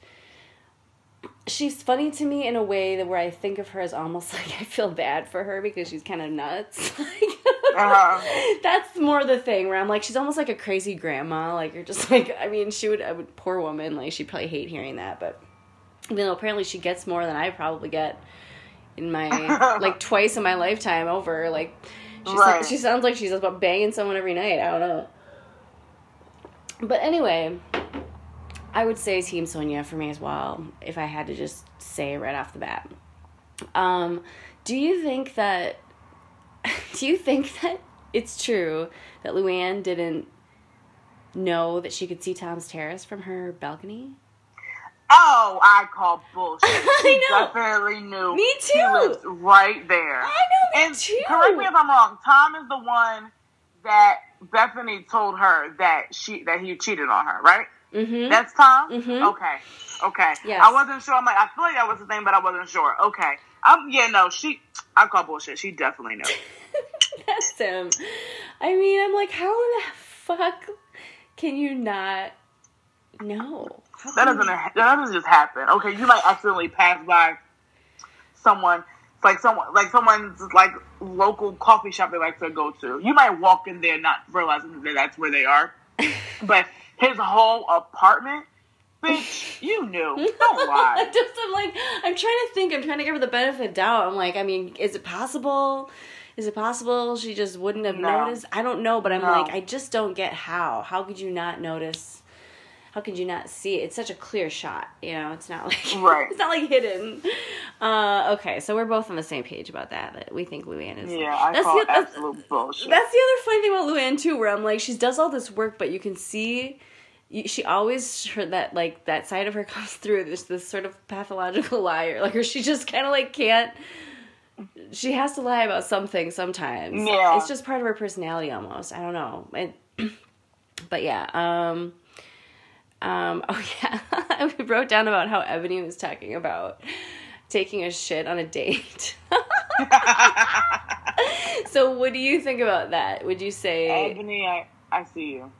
she's funny to me in a way that where I think of her as almost <laughs> like I feel bad for her because she's kind of nuts. <laughs> Uh-huh. <laughs> That's more the thing where I'm like she's almost like a crazy grandma. Like you're just like I mean she would I would poor woman like she'd probably hate hearing that, but you know apparently she gets more than I probably get in my like twice in my lifetime over. Like she Right. she sounds like she's about banging someone every night. I don't know. But anyway, I would say Team Sonja for me as well, if I had to just say right off the bat. Um, do you think that <laughs> do you think that it's true that Luann didn't know that she could see Tom's terrace from her balcony? Oh, I call bullshit. <laughs> I know. definitely knew. Me He too. lives right there. I know, me and too. correct me if I'm wrong. Tom is the one that Bethenny told her that she that he cheated on her, right? Mm-hmm. That's Tom. Mhm. Okay. Okay. Yes. I wasn't sure. I'm like, I feel like that was the thing, but I wasn't sure. Okay. Um. Yeah. No. She. I call bullshit. She definitely knew. <laughs> That's him. I mean, I'm like, how the fuck can you not know? How That doesn't. you- That doesn't just happen. Okay. You might accidentally pass by someone. It's like someone, like someone's like local coffee shop they like to go to. You might walk in there not realizing that that's where they are, <laughs> but his whole apartment, bitch, you knew. <laughs> Don't lie. just I'm like I'm trying to think. I'm trying to give her the benefit of doubt. I'm like, I mean, is it possible? Is it possible she just wouldn't have No. noticed? I don't know, but I'm No. like, I just don't get how. How could you not notice? How could you not see it? It's such a clear shot. You know, it's not like Right. <laughs> it's not like hidden. Uh, okay, so we're both on the same page about that. That we think Luann is. Yeah, I That's call the- that's- absolute bullshit. That's the other funny thing about Luann too, where I'm like, she does all this work, but you can see, you- she always her that like that side of her <laughs> comes through. There's this sort of pathological liar, like, or she just kind of like can't. She has to lie about something sometimes. Yeah. it's just part of her personality almost. I don't know. It, <clears throat> but yeah. Um. Um. <laughs> Oh yeah. <laughs> we wrote down about how Ebony was talking about taking a shit on a date. <laughs> so what do you think about that? Would you say Ebony, I, I see you.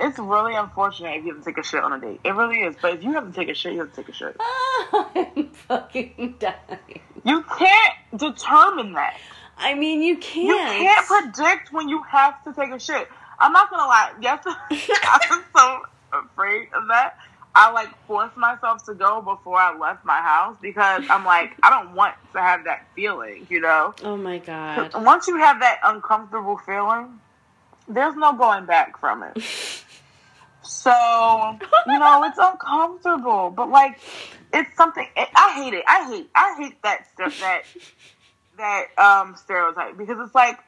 it's really unfortunate if you have to take a shit on a date. It really is. But if you have to take a shit, you have to take a shit. I'm fucking dying? You can't determine that. I mean, you can't. You can't predict when you have to take a shit. I'm not gonna lie. Yes, <laughs> I'm so afraid of that. I like forced myself to go before I left my house because I'm like I don't want to have that feeling. You know. oh my god. Once you have that uncomfortable feeling, there's no going back from it. <laughs> So, you know, it's uncomfortable, but like, it's something. It, I hate it. I hate. I hate that stuff. That that um stereotype because it's like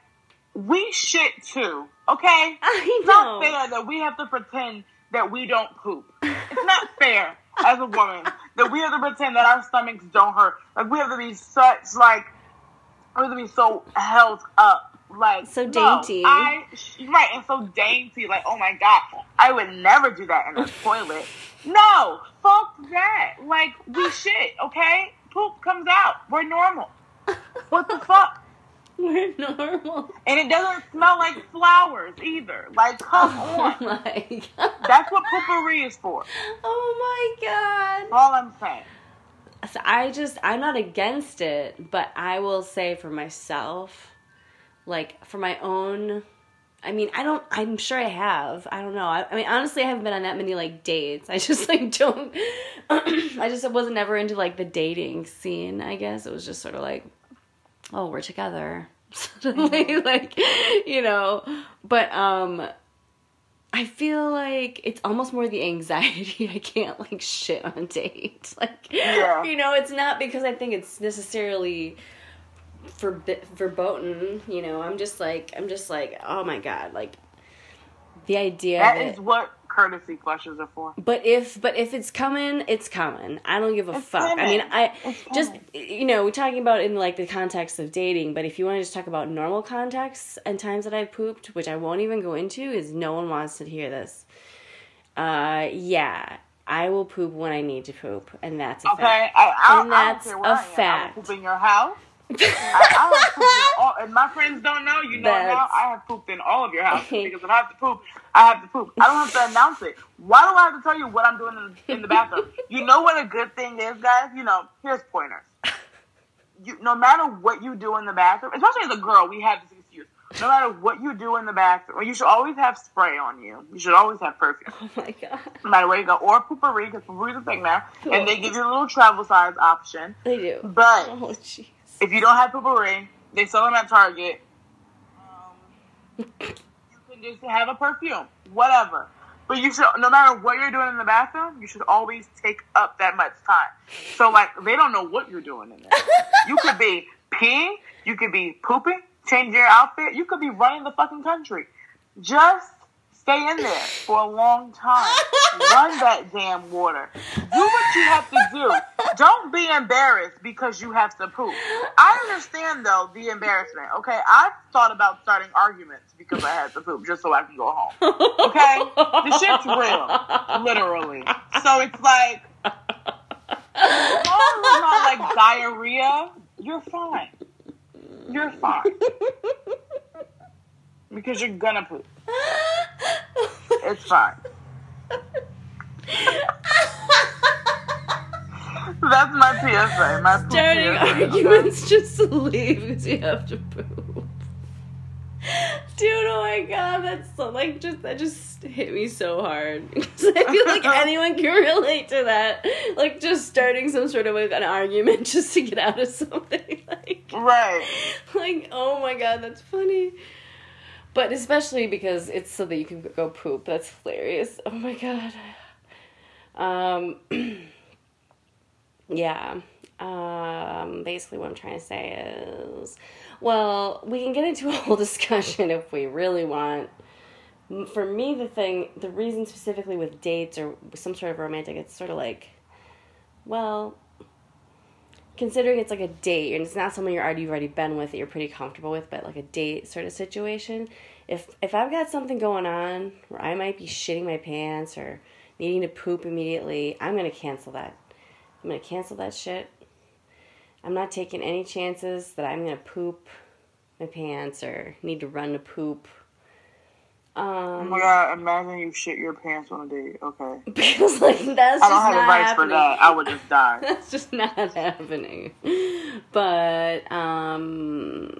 we shit too. Okay, <laughs> it's not fair that we have to pretend that we don't poop. It's not fair as a woman that we have to pretend that our stomachs don't hurt. Like we have to be such like we have to be so held up. Like So no, dainty. I right and so dainty. Like oh my god, I would never do that in a <laughs> toilet. No, fuck that. Like we shit. Okay, poop comes out. We're normal. <laughs> What the fuck? We're normal. And it doesn't smell like flowers either. Like, come Oh on. my god. That's what Poo-Pourri is for. Oh my god. All I'm saying. So I just I'm not against it, but I will say for myself, like for my own I mean, I don't I'm sure I have. I don't know. I, I mean, honestly, I haven't been on that many like dates. I just like don't <clears throat> I just wasn't ever into like the dating scene, I guess. It was just sort of like oh, we're together. <laughs> Suddenly like, you know, but um I feel like it's almost more the anxiety. <laughs> I can't like shit on a date. <laughs> Like, Yeah. you know, it's not because I think it's necessarily forbi- verboten. You know, I'm just like, I'm just like, oh my god, like the idea That of it. is what courtesy flushes are for. But if but if it's coming, it's coming. I don't give a It's fuck. I mean, I It's just coming. you know we're talking about in like the context of dating. But if you want to just talk about normal contexts and times that I've pooped, which I won't even go into, is no one wants to hear this. Uh, yeah, I will poop when I need to poop, and that's a Okay, fact. I, I, And I that's where a I am. I fact. will poop in your house. I, I have pooped in <laughs> all, and my friends don't know. You know now. I have pooped in all of your houses <laughs> because if I have to poop, I have to poop. I don't have to announce it. Why do I have to tell you what I'm doing in the, in the bathroom? You know what a good thing is, guys. You know, here's pointers. You, no matter what you do in the bathroom, especially as a girl, we have this excuse. No matter what you do in the bathroom, you should always have spray on you. You should always have perfume Oh my god, no matter where you go, or Poo-Pourri, because Poo-Pourri's a thing now, and they give you a little travel size option. they do. But Oh jeez. If you don't have Poo-Pourri, they sell them at Target. Um, you can just have a perfume, whatever. But you should, no matter what you're doing in the bathroom, you should always take up that much time. So, like, they don't know what you're doing in there. <laughs> You could be peeing, you could be pooping, changing your outfit, you could be running the fucking country. Just stay in there for a long time. Run that damn water. Do what you have to do. Don't be embarrassed because you have to poop. I understand though the embarrassment. Okay, I've thought about starting arguments because I had to poop just so I can go home. Okay, the shit's real, literally. So it's like, as long as it's not like diarrhea, you're fine. You're fine because you're gonna poop. It's fine. That's my PSA. My Starting PSA. arguments just to leave because you have to poop. Dude, oh my god, that's so like just that just hit me so hard. <laughs> I feel like <laughs> anyone can relate to that. Like just starting some sort of like, an argument <laughs> just to get out of something. Like Right. like oh my god, that's funny. But especially because it's so that you can go poop. That's hilarious. Oh my god. Um <clears throat> yeah. Um basically what I'm trying to say is well, we can get into a whole <laughs> discussion if we really want. For me the thing the reason specifically with dates or some sort of romantic it's sort of like well, considering it's like a date and it's not someone you're already you've already been with that you're pretty comfortable with, but like a date sort of situation. If if I've got something going on where I might be shitting my pants or needing to poop immediately, I'm gonna cancel that. I'm gonna cancel that shit. I'm not taking any chances that I'm gonna poop my pants or need to run to poop. Oh Um, my god, imagine you shit your pants on a date. Okay. <laughs> because like that's I don't have not advice happening. for that. I would just die. <laughs> That's just not happening. But um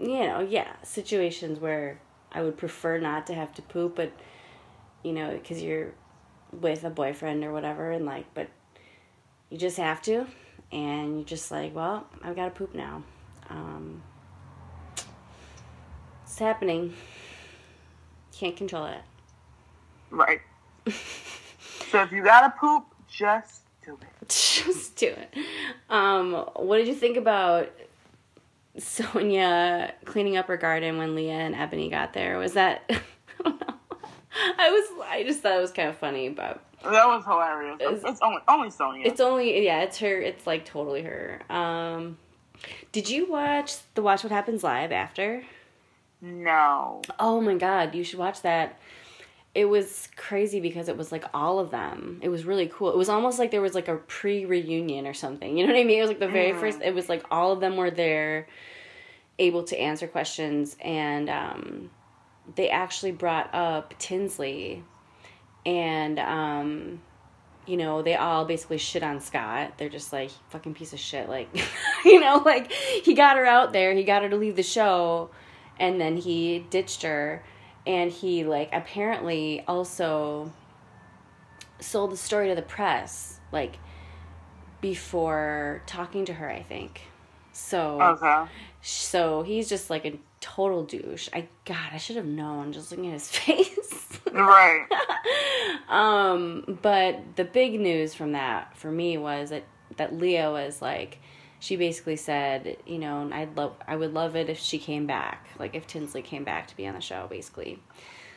you know, yeah, situations where I would prefer not to have to poop, but you know, cuz you're with a boyfriend or whatever and like but you just have to and you're just like, well, I've got to poop now. Um it's happening. Can't control it. Right. <laughs> So if you gotta poop, just do it. <laughs> Just do it. Um, what did you think about Sonja cleaning up her garden when Leah and Ebony got there? Was that? <laughs> I don't know. I was. I just thought it was kind of funny, but That was hilarious. It's, It's- only only Sonja. it's only yeah. It's her. It's like totally her. Um, did you watch the Watch What Happens live after? No. Oh my god, you should watch that. It was crazy because it was like all of them. It was really cool. It was almost like there was like a pre reunion or something. You know what I mean? It was like the very Mm. first. It was like all of them were there, able to answer questions and um, they actually brought up Tinsley and um, you know, they all basically shit on Scott. They're just like fucking piece of shit. Like, <laughs> you know, like he got her out there, he got her to leave the show, and then he ditched her, and he like apparently also sold the story to the press, like before talking to her. I think. So. Okay. So he's just like a total douche. I God, I should have known just looking at his <laughs> face. Right. <laughs> um, but the big news from that for me was that that leo was like she basically said, you know, I'd love I would love it if she came back. Like if Tinsley came back to be on the show basically.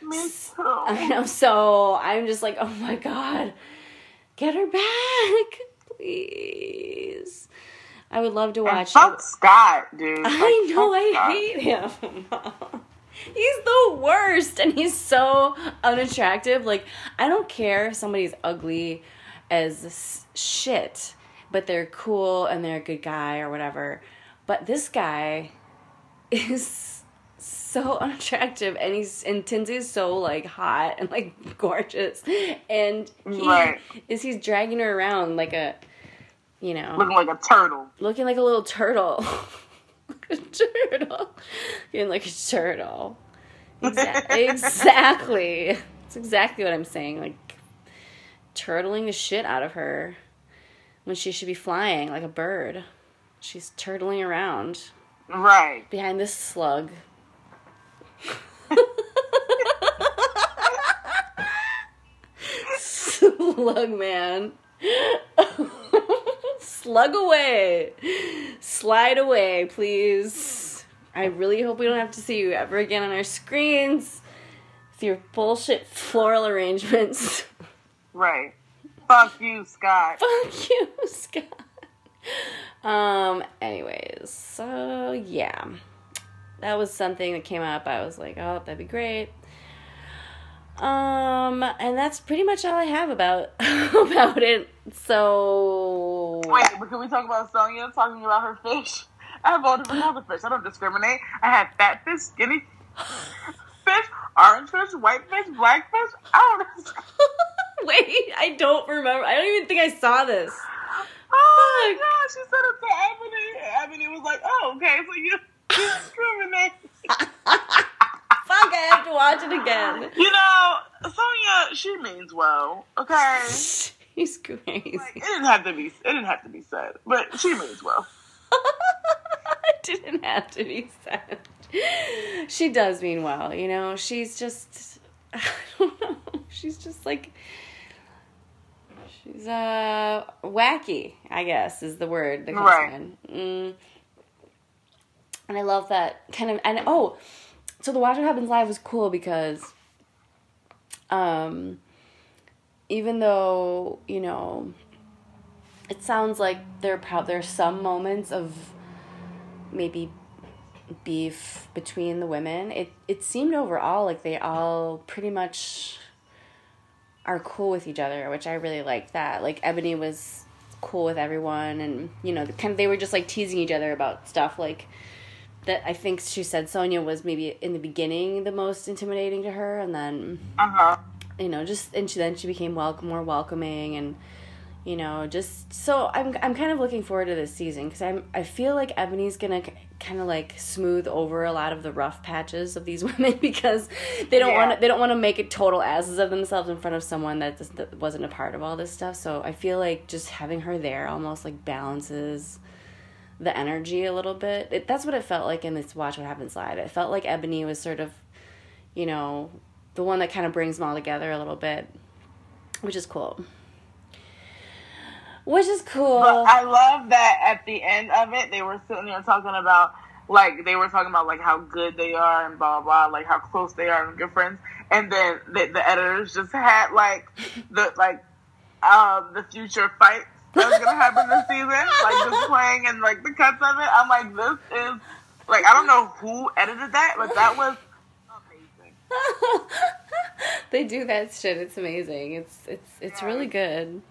<laughs> I know. So I'm just like, "Oh my god. Get her back, <laughs> please." I would love to And watch fuck Scott, dude. I Like, know, I Scott. hate him. <laughs> he's the worst, and he's so unattractive. Like, I don't care if somebody's ugly as shit, but they're cool and they're a good guy or whatever. But this guy <laughs> is so unattractive, and he's and Tinsley's so like hot and like <laughs> gorgeous, and he Right. is he's dragging her around like a, you know, Looking like a turtle. looking like a little turtle. like <laughs> a turtle. Looking like a turtle. Exa- exactly. That's exactly what I'm saying. Like turtling the shit out of her when she should be flying like a bird. She's turtling around Right. behind this slug. Slug man. Slug away. Slide away, please. I really hope we don't have to see you ever again on our screens with your bullshit floral arrangements. Right. Fuck you, Scott. Fuck you, <laughs> Scott. Um, anyways, so yeah. That was something that came up. I was like, oh, that'd be great. Um, and that's pretty much all I have about <laughs> about it. So Wait, but can we talk about Sonja talking about her fish? I have all different kinds of fish. I don't discriminate. I have fat fish, skinny <laughs> fish, orange fish, white fish, black fish. I don't. <laughs> wait, I don't remember. I don't even think I saw this. Oh my Fuck. god, she said it to Ebony. Ebony was like, "Oh, okay, so you, you <laughs> discriminate." Fuck, I have to watch it again. You know, Sonja, she means well. Okay, <laughs> She's crazy. like, it didn't have to be. It didn't have to be said, but she means well. it didn't have to be said. She does mean well, you know. She's just, I don't know. She's just like, she's uh wacky. I guess is the word comes Right. Mm. And I love that kind of. And oh, so the Watch What Happens Live was cool because, um, even though you know it sounds like there prob- there's some moments of maybe beef between the women. It it seemed overall like they all pretty much are cool with each other, which I really liked that. Like Ebony was cool with everyone and you know, kind of they were just like teasing each other about stuff like that I think she said Sonja was maybe in the beginning the most intimidating to her and then Uh huh. you know just and she, then she became welcome more welcoming and you know just so i'm i'm kind of looking forward to this season because i'm i feel like ebony's gonna kind of like smooth over a lot of the rough patches of these <laughs> women because they don't Yeah. want to they don't want to make it total asses of themselves in front of someone that, just, that wasn't a part of all this stuff. So i feel like just having her there almost like balances the energy a little bit. It, that's what it felt like in this watch what happens live. It felt like ebony was sort of you know the one that kind of brings them all together a little bit which is cool which is cool But I love that at the end of it, they were sitting there talking about like they were talking about like how good they are and blah blah, blah like how close they are and good friends. And then the, the editors just had like the like um the future fight that was gonna happen this season, like just <laughs> playing and like the cuts of it. I'm like, this is like I don't know who edited that, but that was amazing. <laughs> they do that shit it's amazing it's it's it's really good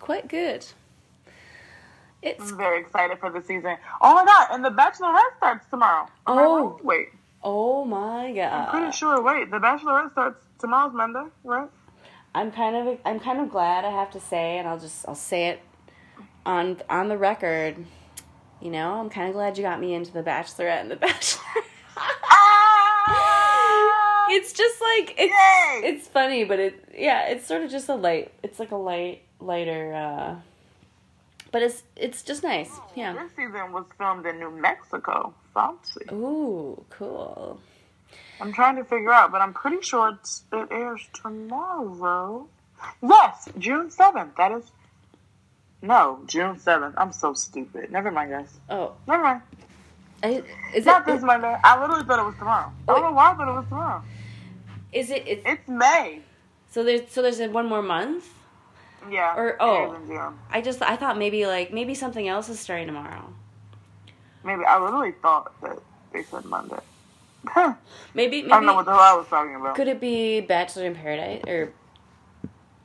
quite good It's I'm very excited for the season. Oh my god! And the Bachelorette starts tomorrow. Oh. wait. oh my I'm god. pretty sure. Wait, the Bachelorette starts tomorrow's Monday, right? I'm kind of I'm kind of glad I have to say, and I'll just I'll say it on on the record. You know, I'm kind of glad you got me into the Bachelorette and the Bachelor. Ah! <laughs> it's just like it's Yay! it's funny, but it yeah, it's sort of just a light. It's like a light lighter. uh But it's it's just nice. Yeah. This season was filmed in New Mexico. Fancy. Ooh, cool. I'm trying to figure out, but I'm pretty sure it's, it airs tomorrow. Yes, June 7th. That is. No, June 7th. I'm so stupid. Never mind, guys. Oh, Never mind. I, is Not it this Monday. I literally thought it was tomorrow. I don't know why I thought it was tomorrow. is it it's, It's May. so there's so there's one more month? Yeah. Or- oh. is in June. I just I thought maybe like maybe something else is starting tomorrow. Maybe. I literally thought that they said Monday. I <laughs> Maybe I don't know what the hell I was talking about. could it be Bachelor in Paradise or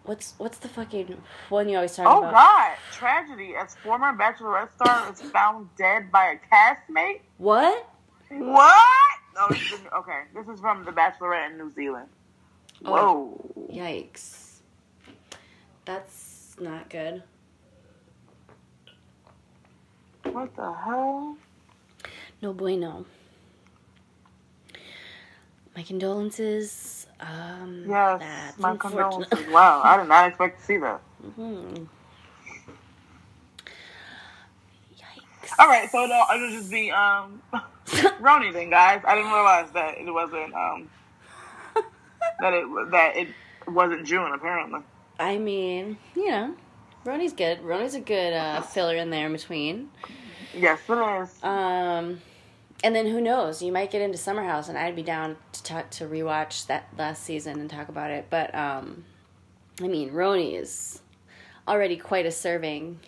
what's what's the fucking one you always talk Oh about? Oh God! Tragedy as former Bachelorette star is found dead by a castmate. What? What? Oh, okay. This is from The Bachelorette in New Zealand. Oh. Whoa. Yikes. That's not good. What the hell? No bueno. My condolences. Um, Yes, that's my condolences. Wow, I did not <laughs> expect to see that. Mm-hmm. Yikes. All right, so it'll, it'll just be um, <laughs> RHONY then, guys. I didn't realize that it wasn't um, that it that it wasn't June apparently. I mean, you know, RHONY's good. RHONY's a good uh, filler in there in between. Yes, it is. Um, and then who knows? You might get into Summer House, and I'd be down to talk, to rewatch that last season and talk about it. But um, I mean, RHONY is already quite a serving,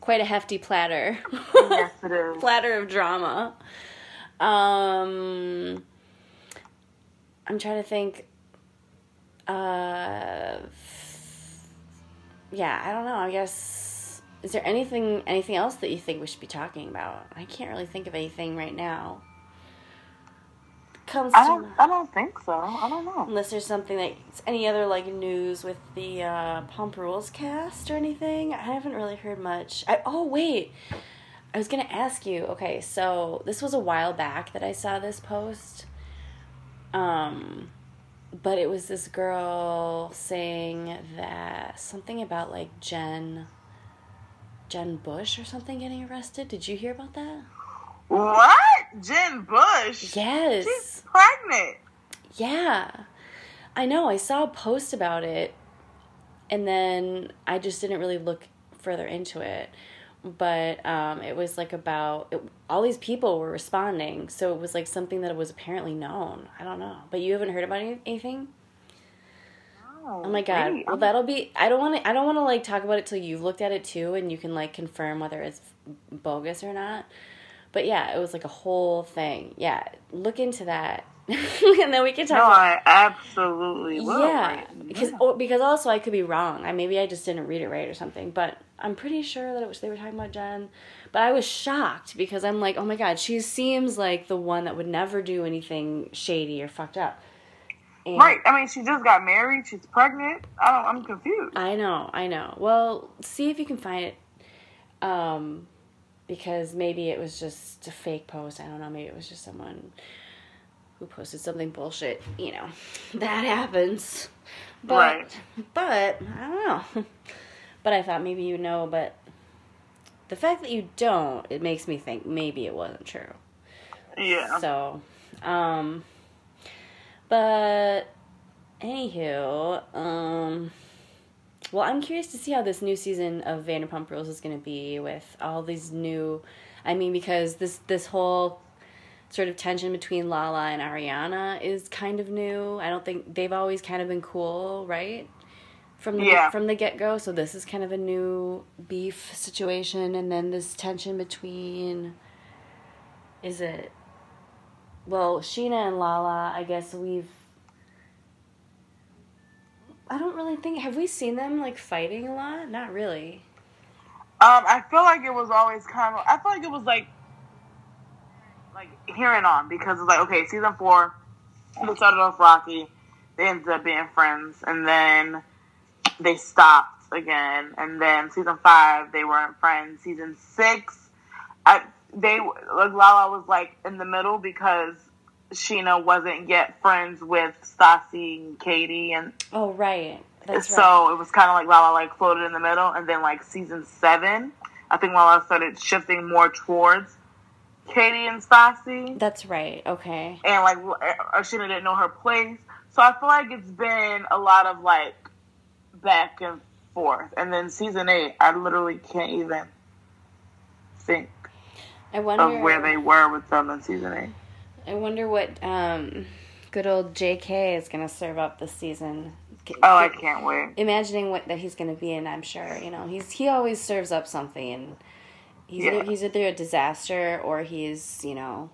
quite a hefty platter. yes, it <laughs> is. platter of drama. Um, I'm trying to think. Uh, yeah, I don't know. I guess is there anything anything else that you think we should be talking about? I can't really think of anything right now. Comes I don't. I don't think so. I don't know. Unless there's something that any other like news with the uh, Pump Rules cast or anything, I haven't really heard much. I, oh wait, I was gonna ask you. Okay, so this was a while back that I saw this post. Um, but it was this girl saying that something about like Jen, Jen Bush or something getting arrested. Did you hear about that? What? Jen Bush? Yes. She's pregnant. Yeah. I know. I saw a post about it and then I just didn't really look further into it. But um, it was like about it, all these people were responding, so it was like something that was apparently known. I don't know, but you haven't heard about any, anything. Oh my god! Wait, Well, that'll be. I don't want to. I don't want to like talk about it till you've looked at it too, and you can like confirm whether it's bogus or not. But yeah, it was like a whole thing. Yeah, look into that, <laughs> and then we can talk. No, I absolutely will. yeah, right because oh, because also I could be wrong. I maybe I just didn't read it right or something. But I'm pretty sure that it was they were talking about Jen. But I was shocked because I'm like, oh my god, she seems like the one that would never do anything shady or fucked up. And Right. I mean, she just got married. She's pregnant. I don't, I'm confused. I know, I know. Well, see if you can find it. Um, because maybe it was just a fake post. I don't know. Maybe it was just someone who posted something bullshit. You know, <laughs> that happens. But, Right. But I don't know. <laughs> But I thought maybe you know. But the fact that you don't, it makes me think maybe it wasn't true. Yeah. So, um, but anywho, um, well, I'm curious to see how this new season of Vanderpump Rules is going to be with all these new. I mean, because this this whole sort of tension between Lala and Ariana is kind of new. I don't think they've always kind of been cool, right? From the Yeah. from the get go. So this is kind of a new beef situation, and then this tension between. Is it well, Scheana and Lala, I guess we've. I don't really think. Have we seen them like fighting a lot? Not really. Um, I feel like it was always kind of. I feel like it was like, like here and on because it's like okay, season four, they started off rocky, they ended up being friends, and then they stopped again, and then season five they weren't friends. Season six, I they like Lala was like in the middle because Scheana wasn't yet friends with Stassi and Katie, and Oh, right. That's so right. it was kind of like Lala like floated in the middle, and then like season seven, I think Lala started shifting more towards Katie and Stassi, That's right. Okay. and like Scheana didn't know her place. So I feel like it's been a lot of like back and forth, and then season eight, I literally can't even think I wonder of where they were with them in season eight. I wonder what um, good old JK is going to serve up this season. Oh, I can't wait. Imagining what that he's going to be in, I'm sure. You know, he's he always serves up something, and he's Yeah. either, he's either a disaster or he's you know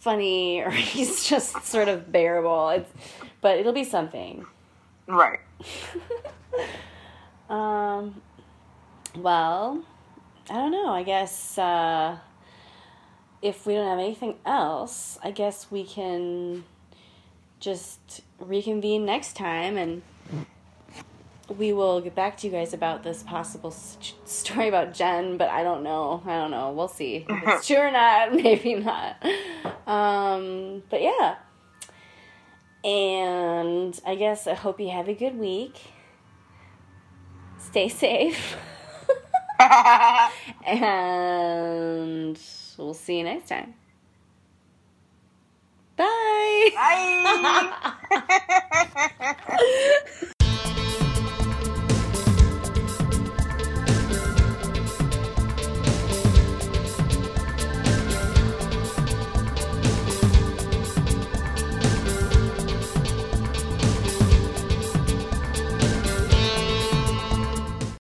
funny <laughs> or he's just sort of bearable. It's but it'll be something. Right. <laughs> Um, well, I don't know. I guess uh, if we don't have anything else, I guess we can just reconvene next time and we will get back to you guys about this possible s- story about Jen, but I don't know. I don't know. We'll see if it's true or not. <laughs> Maybe not. Um, but yeah. And I guess I hope you have a good week. Stay safe. <laughs> and we'll see you next time. Bye. Bye. <laughs>